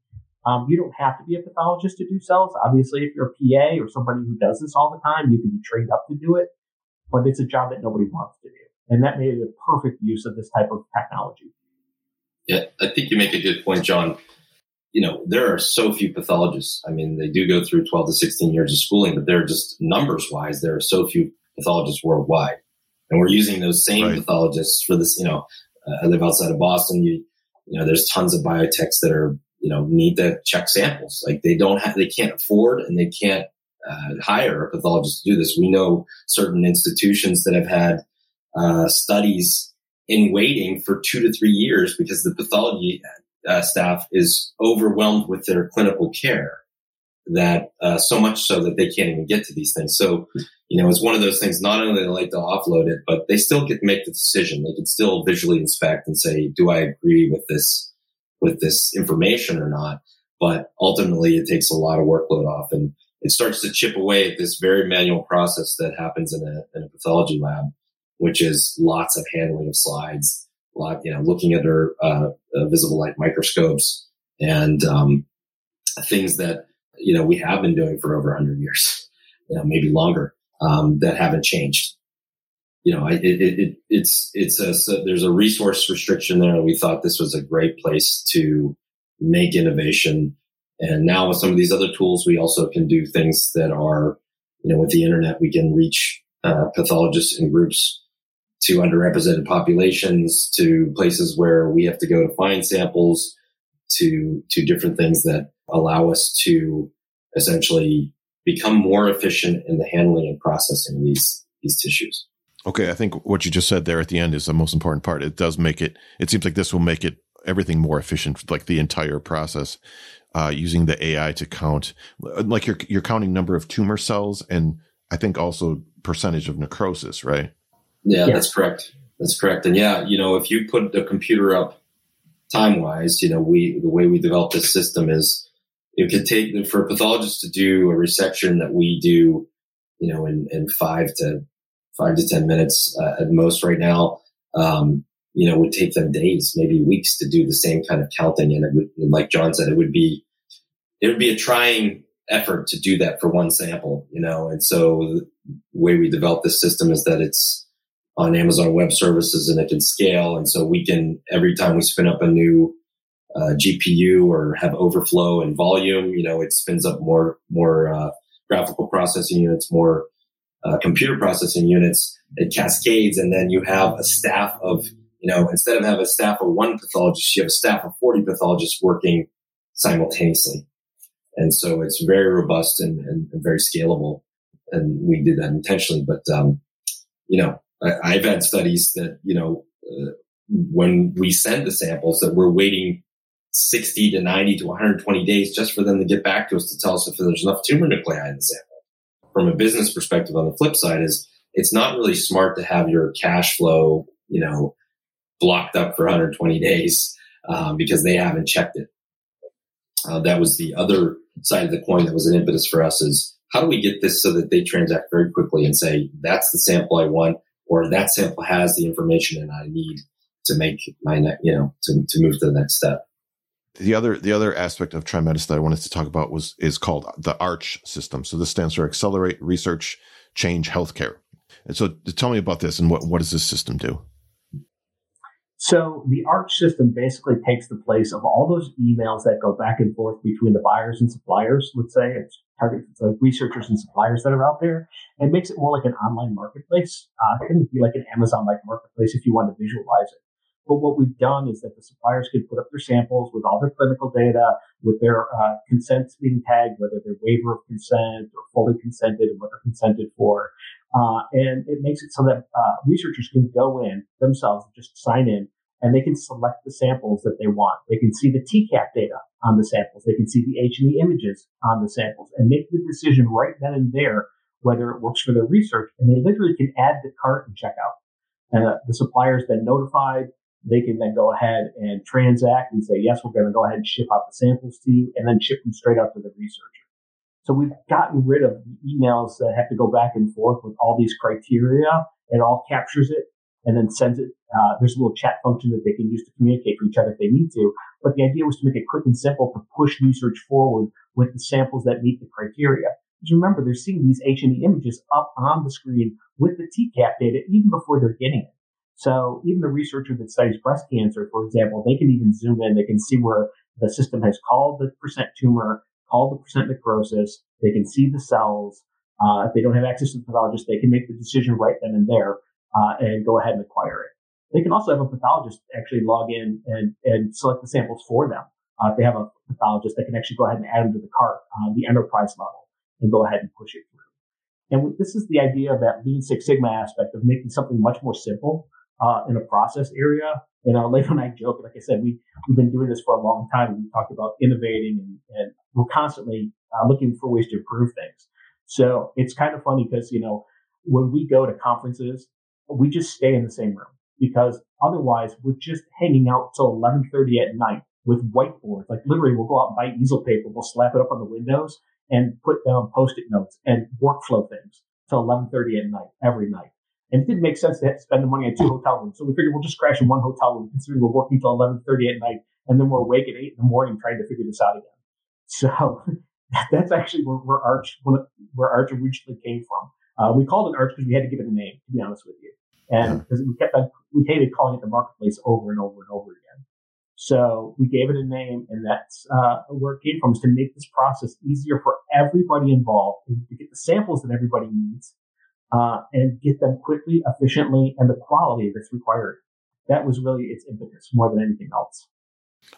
Um, you don't have to be a pathologist to do cells. Obviously, if you're a PA or somebody who does this all the time, you can be trained up to do it, but it's a job that nobody wants to do. And that made it a perfect use of this type of technology. Yeah, I think you make a good point, John. You know, there are so few pathologists. I mean, they do go through 12 to 16 years of schooling, but they're just numbers wise, there are so few pathologists worldwide. And we're using those same right. pathologists for this, you know, uh, I live outside of Boston. You, you know, there's tons of biotechs that are, you know, need to check samples. Like they don't have, they can't afford and they can't uh, hire a pathologist to do this. We know certain institutions that have had uh, studies in waiting for two to three years because the pathology uh, staff is overwhelmed with their clinical care that uh, so much so that they can't even get to these things. So, you know, it's one of those things. Not only they like to offload it, but they still get to make the decision. They can still visually inspect and say, "Do I agree with this with this information or not?" But ultimately, it takes a lot of workload off, and it starts to chip away at this very manual process that happens in a, in a pathology lab which is lots of handling of slides, a lot, you know, looking at uh, uh, visible light microscopes and um, things that you know we have been doing for over 100 years, you know, maybe longer um, that haven't changed. You know, it, it, it, it's it's a so there's a resource restriction there, and we thought this was a great place to make innovation. And now with some of these other tools, we also can do things that are, you know, with the internet, we can reach uh, pathologists in groups to underrepresented populations to places where we have to go to find samples to to different things that allow us to essentially become more efficient in the handling and processing these these tissues. Okay, I think what you just said there at the end is the most important part. It does make it. It seems like this will make it everything more efficient, like the entire process, uh, using the AI to count, like you're you're counting number of tumor cells and I think also percentage of necrosis, right? Yeah, that's correct. That's correct. And yeah, you know, if you put the computer up time wise, you know, we the way we develop this system is it could take for a pathologist to do a resection that we do, you know, in, in five to five to ten minutes uh, at most right now. Um, you know, would take them days, maybe weeks to do the same kind of counting. And it would, like John said, it would be, it would be a trying effort to do that for one sample, you know. And so the way we develop this system is that it's on Amazon Web Services and it can scale. And so we can, every time we spin up a new uh, GPU or have overflow and volume, you know, it spins up more, more uh, graphical processing units, more uh, computer processing units. It cascades. And then you have a staff of, you know, instead of have a staff of one pathologist, you have a staff of 40 pathologists working simultaneously. And so it's very robust and, and, and very scalable. And we did that intentionally. But, um, you know, I, have had studies that, you know, uh, when we send the samples that we're waiting 60 to 90 to 120 days just for them to get back to us to tell us if there's enough tumor nuclei in the sample. From a business perspective on the flip side is it's not really smart to have your cash flow, you know, blocked up for 120 days um, because they haven't checked it. Uh, that was the other side of the coin that was an impetus for us is how do we get this so that they transact very quickly and say, that's the sample I want, or that sample has the information and I need to make my, you know, to, to move to the next step. The other, the other aspect of TriMetis that I wanted to talk about was, is called the ARCH system. So this stands for Accelerate Research Change Healthcare. And so tell me about this and what, what does this system do? So the ARCH system basically takes the place of all those emails that go back and forth between the buyers and suppliers. Let's say it's targets it's like researchers and suppliers that are out there, and makes it more like an online marketplace. Uh, it can be like an Amazon-like marketplace if you want to visualize it. But what we've done is that the suppliers can put up their samples with all their clinical data, with their uh, consents being tagged, whether they're waiver of consent or fully consented and what they're consented for. Uh, and it makes it so that uh, researchers can go in themselves, just sign in, and they can select the samples that they want. They can see the TCAP data on the samples. They can see the H&E images on the samples and make the decision right then and there whether it works for their research. And they literally can add the cart and check out. And uh, the suppliers then notified. They can then go ahead and transact and say, yes, we're going to go ahead and ship out the samples to you and then ship them straight out to the researcher. So we've gotten rid of the emails that have to go back and forth with all these criteria. It all captures it and then sends it. Uh, there's a little chat function that they can use to communicate for each other if they need to. But the idea was to make it quick and simple to push research forward with the samples that meet the criteria. Because remember, they're seeing these H&E images up on the screen with the TCAP data even before they're getting it. So even the researcher that studies breast cancer, for example, they can even zoom in. They can see where the system has called the percent tumor, called the percent necrosis. They can see the cells. Uh, if they don't have access to the pathologist, they can make the decision right then and there uh, and go ahead and acquire it. They can also have a pathologist actually log in and, and select the samples for them. Uh, if they have a pathologist that can actually go ahead and add them to the cart on the enterprise level and go ahead and push it through. And this is the idea of that Lean Six Sigma aspect of making something much more simple uh, in a process area. And uh, later on, I joke, like I said, we, we've been doing this for a long time. We talked about innovating and, and we're constantly uh, looking for ways to improve things. So it's kind of funny because, you know, when we go to conferences, we just stay in the same room because otherwise we're just hanging out till 1130 at night with whiteboards. Like literally we'll go out and buy easel paper. We'll slap it up on the windows and put down post-it notes and workflow things till 1130 at night, every night. And it didn't make sense to spend the money on two hotel rooms. So we figured we'll just crash in one hotel room considering we're working till 1130 at night and then we're awake at eight in the morning trying to figure this out again. So that's actually where, where Arch, where Arch originally came from. Uh, we called it Arch because we had to give it a name, to be honest with you. And because we kept on, we hated calling it the marketplace over and over and over again. So we gave it a name and that's, uh, where it came from is to make this process easier for everybody involved to get the samples that everybody needs, uh, and get them quickly, efficiently, and the quality that's required. That was really its impetus more than anything else.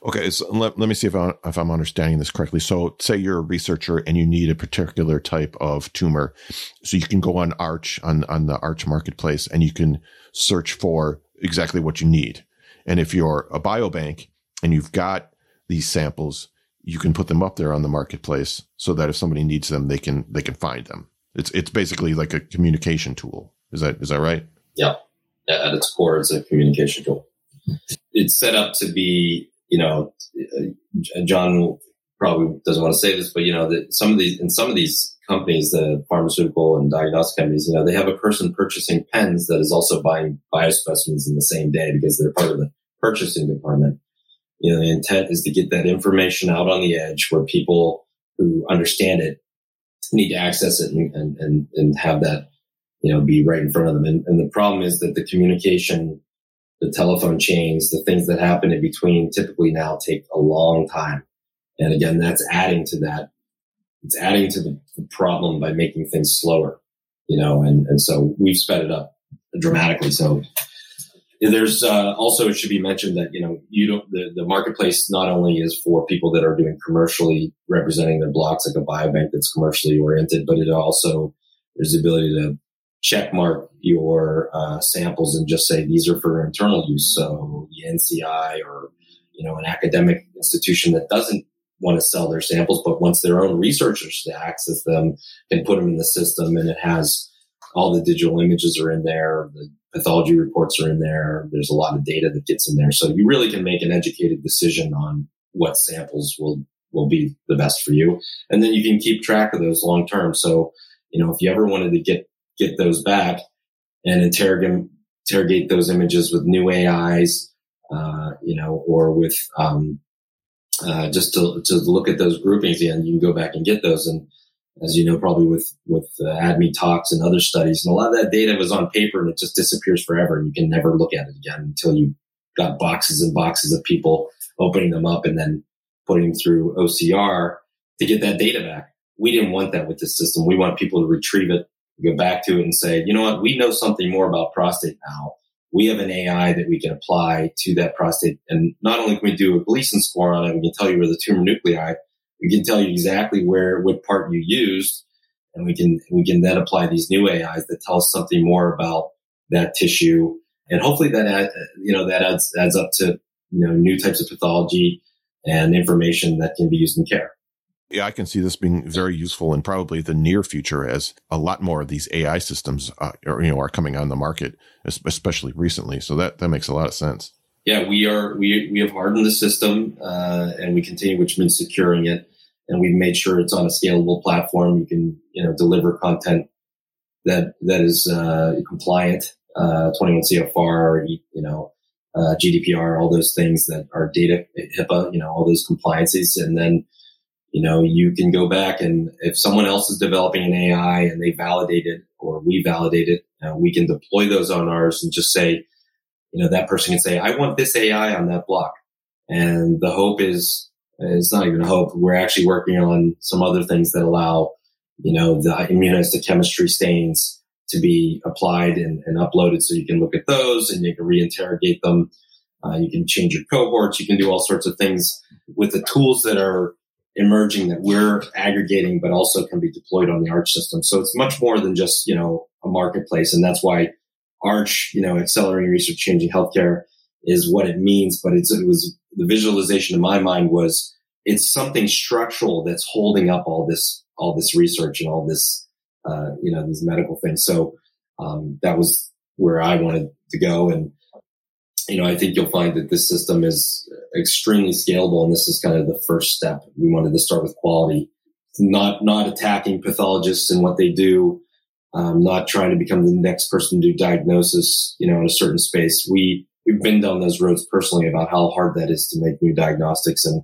Okay, so let, let me see if, I, if I'm understanding this correctly. So, say you're a researcher and you need a particular type of tumor, so you can go on Arch on on the Arch marketplace and you can search for exactly what you need. And if you're a biobank and you've got these samples, you can put them up there on the marketplace so that if somebody needs them, they can they can find them. It's it's basically like a communication tool. Is that is that right? Yeah. At its core, it's a communication tool. It's set up to be, you know, uh, John probably doesn't want to say this, but you know that some of these in some of these companies, the pharmaceutical and diagnostic companies, you know, they have a person purchasing pens that is also buying biospecimens in the same day because they're part of the purchasing department. You know, the intent is to get that information out on the edge where people who understand it need to access it and, and, and, have that, you know, be right in front of them. And, and the problem is that the communication, the telephone chains, the things that happen in between typically now take a long time. And again, that's adding to that. It's adding to the, the problem by making things slower, you know, and, and so we've sped it up dramatically. So there's uh, also it should be mentioned that you know you don't the, the marketplace not only is for people that are doing commercially representing their blocks like a biobank that's commercially oriented, but it also there's the ability to check mark your uh, samples and just say these are for internal use. So the NCI or you know an academic institution that doesn't want to sell their samples but wants their own researchers to access them and put them in the system and it has all the digital images are in there the pathology reports are in there. There's a lot of data that gets in there. So you really can make an educated decision on what samples will, will be the best for you. And then you can keep track of those long term. So, you know, if you ever wanted to get, get those back and interrogate, interrogate those images with new AIs, uh, you know, or with, um, uh, just to, to look at those groupings and you can go back and get those. And as you know, probably with with uh, ADME talks and other studies, and a lot of that data was on paper and it just disappears forever, and you can never look at it again until you got boxes and boxes of people opening them up and then putting through OCR to get that data back. We didn't want that with this system. We want people to retrieve it, go back to it, and say, you know what, we know something more about prostate now. We have an AI that we can apply to that prostate, and not only can we do a Gleason score on it, we can tell you where the tumor nuclei we can tell you exactly where what part you used, and we can we can then apply these new AIs that tell us something more about that tissue, and hopefully that add, you know that adds adds up to you know new types of pathology and information that can be used in care. Yeah, I can see this being very useful in probably the near future as a lot more of these AI systems uh, are, you know, are coming on the market, especially recently. So that, that makes a lot of sense yeah, we are we we have hardened the system uh, and we continue, which means securing it, and we've made sure it's on a scalable platform. You can you know deliver content that that is uh, compliant, uh, 21 CFR, you know, uh, GDPR, all those things that are data HIPAA, you know, all those compliances, and then you know you can go back and if someone else is developing an AI and they validate it or we validate it, uh, we can deploy those on ours and just say you know, that person can say, I want this AI on that block. And the hope is, it's not even a hope. We're actually working on some other things that allow, you know, the immunohistochemistry stains to be applied and, and, uploaded so you can look at those and you can reinterrogate them. Uh, you can change your cohorts. You can do all sorts of things with the tools that are emerging that we're aggregating, but also can be deployed on the Arch system. So it's much more than just, you know, a marketplace. And that's why arch, you know, accelerating research, changing healthcare is what it means. But it's, it was the visualization in my mind was it's something structural that's holding up all this, all this research and all this, uh, you know, these medical things. So, um, that was where I wanted to go. And, you know, I think you'll find that this system is extremely scalable. And this is kind of the first step. We wanted to start with quality, not, not attacking pathologists and what they do, um, not trying to become the next person to do diagnosis, you know, in a certain space. We, we've been down those roads personally about how hard that is to make new diagnostics and,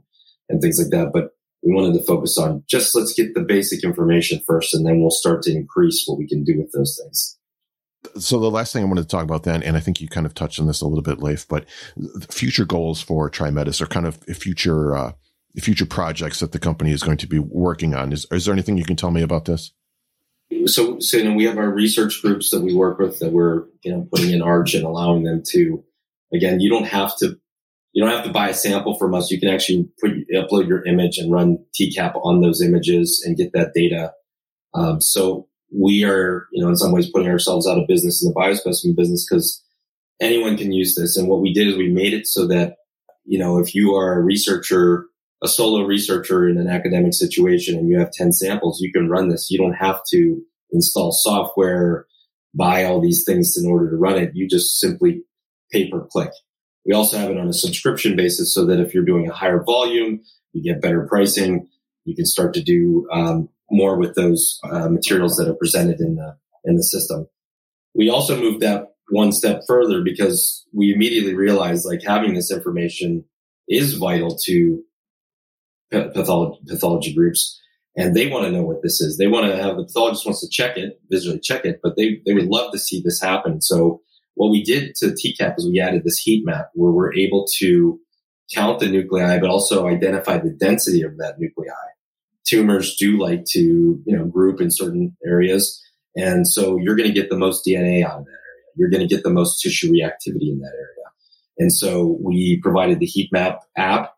and things like that. But we wanted to focus on just let's get the basic information first and then we'll start to increase what we can do with those things. So the last thing I wanted to talk about then, and I think you kind of touched on this a little bit, Leif, but future goals for TriMetis are kind of future, uh, future projects that the company is going to be working on. Is, is there anything you can tell me about this? So, so you know, we have our research groups that we work with that we're you know putting in Arch and allowing them to. Again, you don't have to you don't have to buy a sample from us. You can actually put upload your image and run TCAP on those images and get that data. Um, so we are, you know, in some ways putting ourselves out of business in the biospecimen business because anyone can use this. And what we did is we made it so that you know, if you are a researcher, a solo researcher in an academic situation and you have 10 samples, you can run this. You don't have to install software, buy all these things in order to run it. You just simply pay per click. We also have it on a subscription basis so that if you're doing a higher volume, you get better pricing. You can start to do um, more with those uh, materials that are presented in the in the system. We also moved that one step further because we immediately realized like having this information is vital to pathology, pathology groups and they want to know what this is. They want to have the pathologist wants to check it, visually check it, but they, they would love to see this happen. So what we did to TCAP is we added this heat map where we're able to count the nuclei, but also identify the density of that nuclei. Tumors do like to, you know, group in certain areas. And so you're going to get the most DNA out of that area. You're going to get the most tissue reactivity in that area. And so we provided the heat map app.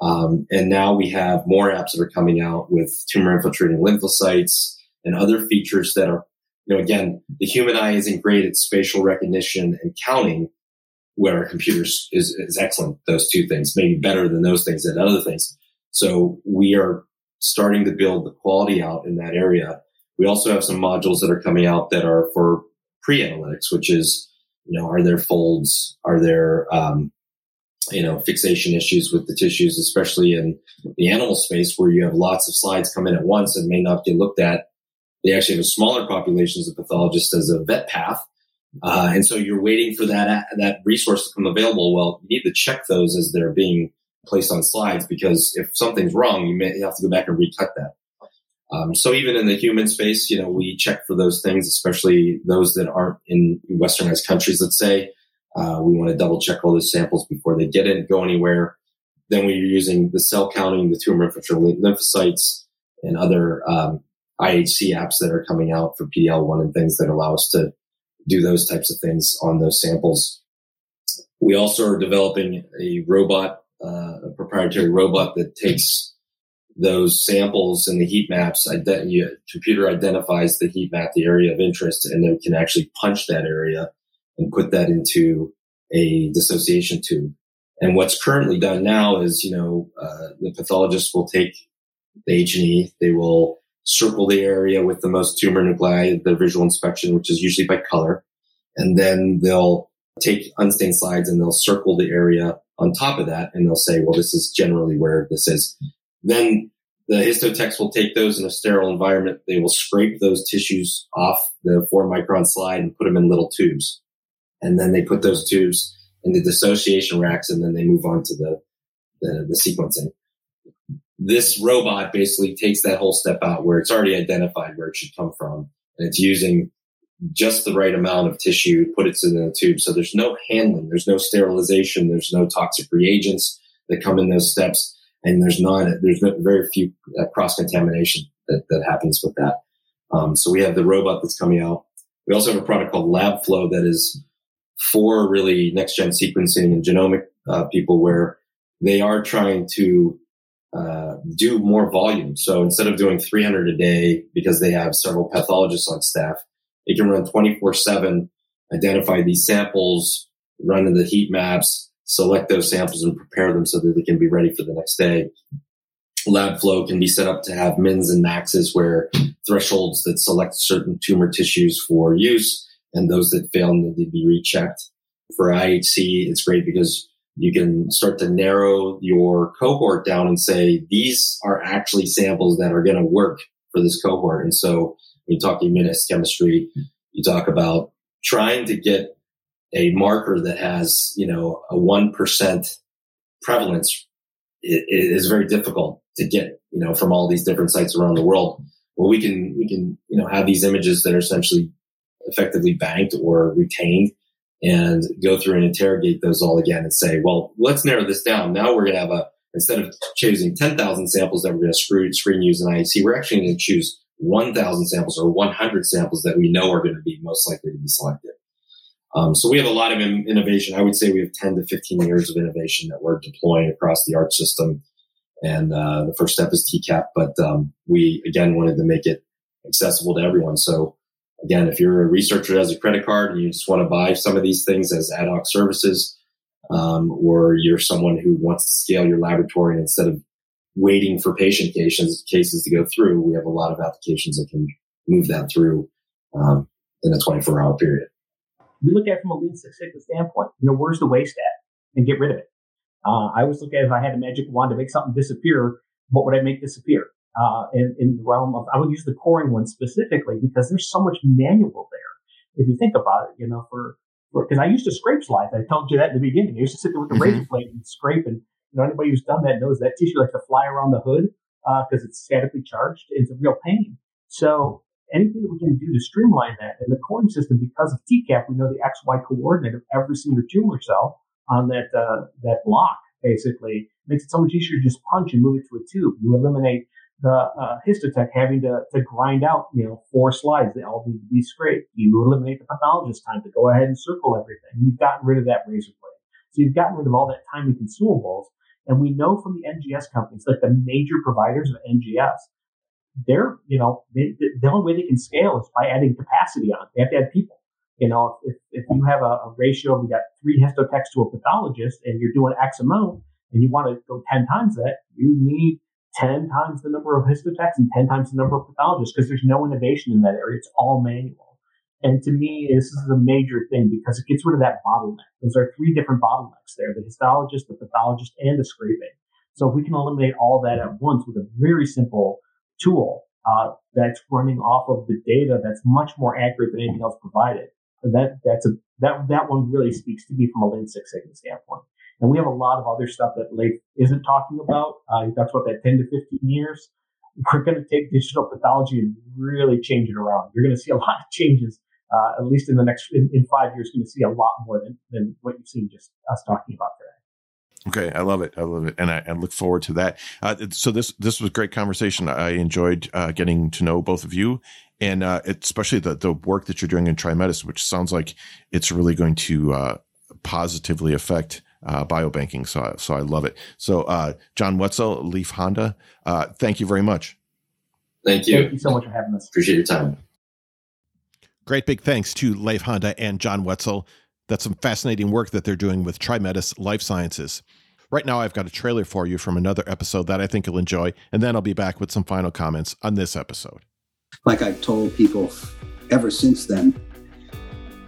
Um, and now we have more apps that are coming out with tumor infiltrating lymphocytes and other features that are, you know, again, the human eye isn't great at spatial recognition and counting, where computers is, is excellent. Those two things, maybe better than those things and other things. So we are starting to build the quality out in that area. We also have some modules that are coming out that are for pre-analytics, which is, you know, are there folds? Are there, um, you know, fixation issues with the tissues, especially in the animal space where you have lots of slides come in at once and may not get looked at. They actually have a smaller populations of pathologists as a vet path uh, and so you're waiting for that, that resource to come available. Well, you need to check those as they're being placed on slides because if something's wrong, you may have to go back and recut that. Um, so even in the human space, you know, we check for those things, especially those that aren't in westernized countries, let's say. Uh, we want to double check all those samples before they get in, go anywhere. Then we're using the cell counting, the tumor infiltrating lymphocytes, and other um, IHC apps that are coming out for PDL1 and things that allow us to do those types of things on those samples. We also are developing a robot, uh, a proprietary robot that takes those samples and the heat maps. Ident- computer identifies the heat map, the area of interest, and then can actually punch that area and put that into a dissociation tube. And what's currently done now is, you know, uh, the pathologist will take the H and E, they will circle the area with the most tumor nuclei, the visual inspection, which is usually by color. And then they'll take unstained slides and they'll circle the area on top of that. And they'll say, well, this is generally where this is. Then the histotechs will take those in a sterile environment. They will scrape those tissues off the four micron slide and put them in little tubes. And then they put those tubes in the dissociation racks and then they move on to the, the, the sequencing this robot basically takes that whole step out where it's already identified where it should come from and it's using just the right amount of tissue, put it in the tube. So there's no handling, there's no sterilization, there's no toxic reagents that come in those steps, and there's not there's very few uh, cross contamination that, that happens with that. Um, so we have the robot that's coming out. We also have a product called LabFlow that is for really next gen sequencing and genomic uh, people where they are trying to uh, do more volume. So instead of doing 300 a day because they have several pathologists on staff, they can run 24 seven, identify these samples, run in the heat maps, select those samples and prepare them so that they can be ready for the next day. LabFlow can be set up to have mins and maxes where thresholds that select certain tumor tissues for use and those that fail need to be rechecked. For IHC, it's great because you can start to narrow your cohort down and say, these are actually samples that are going to work for this cohort. And so when you talk immunohistochemistry, you talk about trying to get a marker that has, you know, a 1% prevalence it, it is very difficult to get, you know, from all these different sites around the world. Well, we can, we can, you know, have these images that are essentially effectively banked or retained and go through and interrogate those all again and say, well, let's narrow this down. Now we're going to have a, instead of choosing 10,000 samples that we're going to screen, screen use in IHC, we're actually going to choose 1,000 samples or 100 samples that we know are going to be most likely to be selected. Um, so we have a lot of in- innovation. I would say we have 10 to 15 years of innovation that we're deploying across the Arch system. And uh, the first step is TCAP, but um, we again wanted to make it accessible to everyone. So again, if you're a researcher that has a credit card and you just want to buy some of these things as ad hoc services, um, or you're someone who wants to scale your laboratory instead of waiting for patient cases, cases to go through, we have a lot of applications that can move that through um, in a 24 hour period. We look at it from a Lean Six Sigma standpoint. You know, where's the waste at, and get rid of it. Uh, I always look at if I had a magic wand to make something disappear, what would I make disappear? Uh, in, in the realm of, I would use the coring one specifically because there's so much manual there. If you think about it, you know, for, because I used to scrape slides. I told you that in the beginning. I used to sit there with the mm-hmm. razor blade and scrape. And, you know, anybody who's done that knows that tissue likes to fly around the hood, because uh, it's statically charged. It's a real pain. So anything that we can do to streamline that and the coring system, because of TCAP, we know the XY coordinate of every single tumor cell on that, uh, that block basically makes it so much easier to just punch and move it to a tube. You eliminate the uh, histotech having to, to grind out, you know, four slides. They all need to be scraped. You eliminate the pathologist time to go ahead and circle everything. You've gotten rid of that razor blade. So you've gotten rid of all that time and consumables. And we know from the NGS companies, like the major providers of NGS, they're, you know, they, the only way they can scale is by adding capacity on. They have to add people. You know, if, if you have a, a ratio, we got three histotechs to a pathologist and you're doing X amount and you want to go 10 times that, you need 10 times the number of histotechs and 10 times the number of pathologists because there's no innovation in that area. It's all manual. And to me, this is a major thing because it gets rid of that bottleneck. Those are three different bottlenecks there, the histologist, the pathologist, and the scraping. So if we can eliminate all that at once with a very simple tool, uh, that's running off of the data that's much more accurate than anything else provided, that that's a that that one really speaks to me from a Lean Six Sigma standpoint. And we have a lot of other stuff that Leif isn't talking about. Uh, talks about that 10 to 15 years. We're going to take digital pathology and really change it around. You're going to see a lot of changes, uh, at least in the next, in, in five years, you're going to see a lot more than, than what you've seen just us talking about today. Okay, I love it. I love it, and I, I look forward to that. Uh, so this this was a great conversation. I enjoyed uh, getting to know both of you, and uh, especially the the work that you're doing in TriMetis, which sounds like it's really going to uh, positively affect uh, biobanking. So so I love it. So uh, John Wetzel, Leif Honda, thank you very much. Thank you. Thank you so much for having us. Appreciate your time. Great big thanks to Leif Honda and John Wetzel. That's some fascinating work that they're doing with TriMetis Life Sciences. Right now, I've got a trailer for you from another episode that I think you'll enjoy, and then I'll be back with some final comments on this episode. Like I've told people ever since then,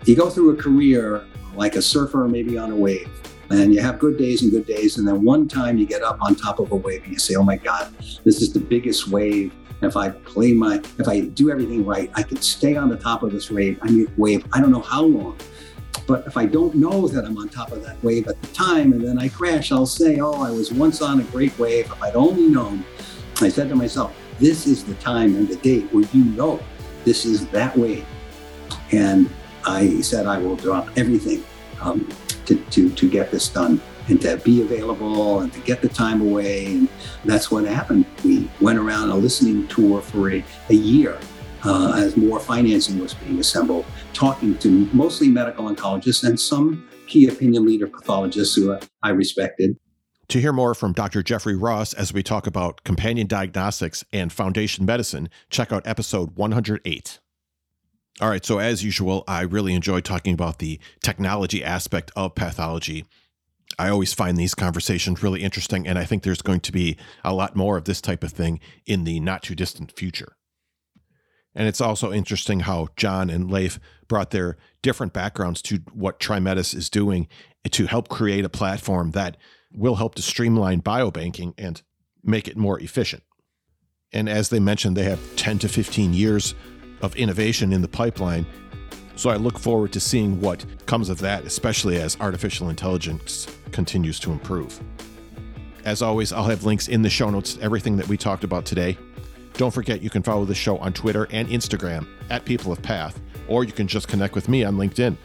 you go through a career like a surfer, maybe on a wave, and you have good days and good days. And then one time you get up on top of a wave and you say, Oh my God, this is the biggest wave. And if I play my, if I do everything right, I can stay on the top of this wave. I mean, wave, I don't know how long. But if I don't know that I'm on top of that wave at the time and then I crash, I'll say, oh, I was once on a great wave. If I'd only known, I said to myself, this is the time and the date where you know this is that wave. And I said, I will drop everything um, to, to, to get this done and to be available and to get the time away. And that's what happened. We went around a listening tour for a, a year uh, as more financing was being assembled, talking to mostly medical oncologists and some key opinion leader pathologists who I respected. To hear more from Dr. Jeffrey Ross as we talk about companion diagnostics and foundation medicine, check out episode 108. All right, so as usual, I really enjoy talking about the technology aspect of pathology. I always find these conversations really interesting, and I think there's going to be a lot more of this type of thing in the not too distant future. And it's also interesting how John and Leif brought their different backgrounds to what TriMetis is doing to help create a platform that will help to streamline biobanking and make it more efficient. And as they mentioned, they have 10 to 15 years of innovation in the pipeline. So I look forward to seeing what comes of that, especially as artificial intelligence continues to improve. As always, I'll have links in the show notes to everything that we talked about today. Don't forget you can follow the show on Twitter and Instagram at People of Path, or you can just connect with me on LinkedIn.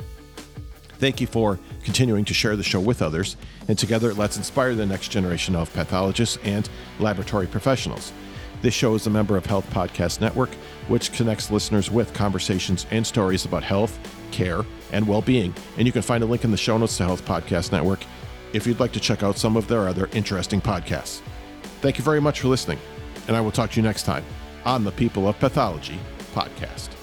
Thank you for continuing to share the show with others, and together let's inspire the next generation of pathologists and laboratory professionals. This show is a member of Health Podcast Network, which connects listeners with conversations and stories about health, care, and well being. And you can find a link in the show notes to Health Podcast Network if you'd like to check out some of their other interesting podcasts. Thank you very much for listening and I will talk to you next time on the People of Pathology podcast.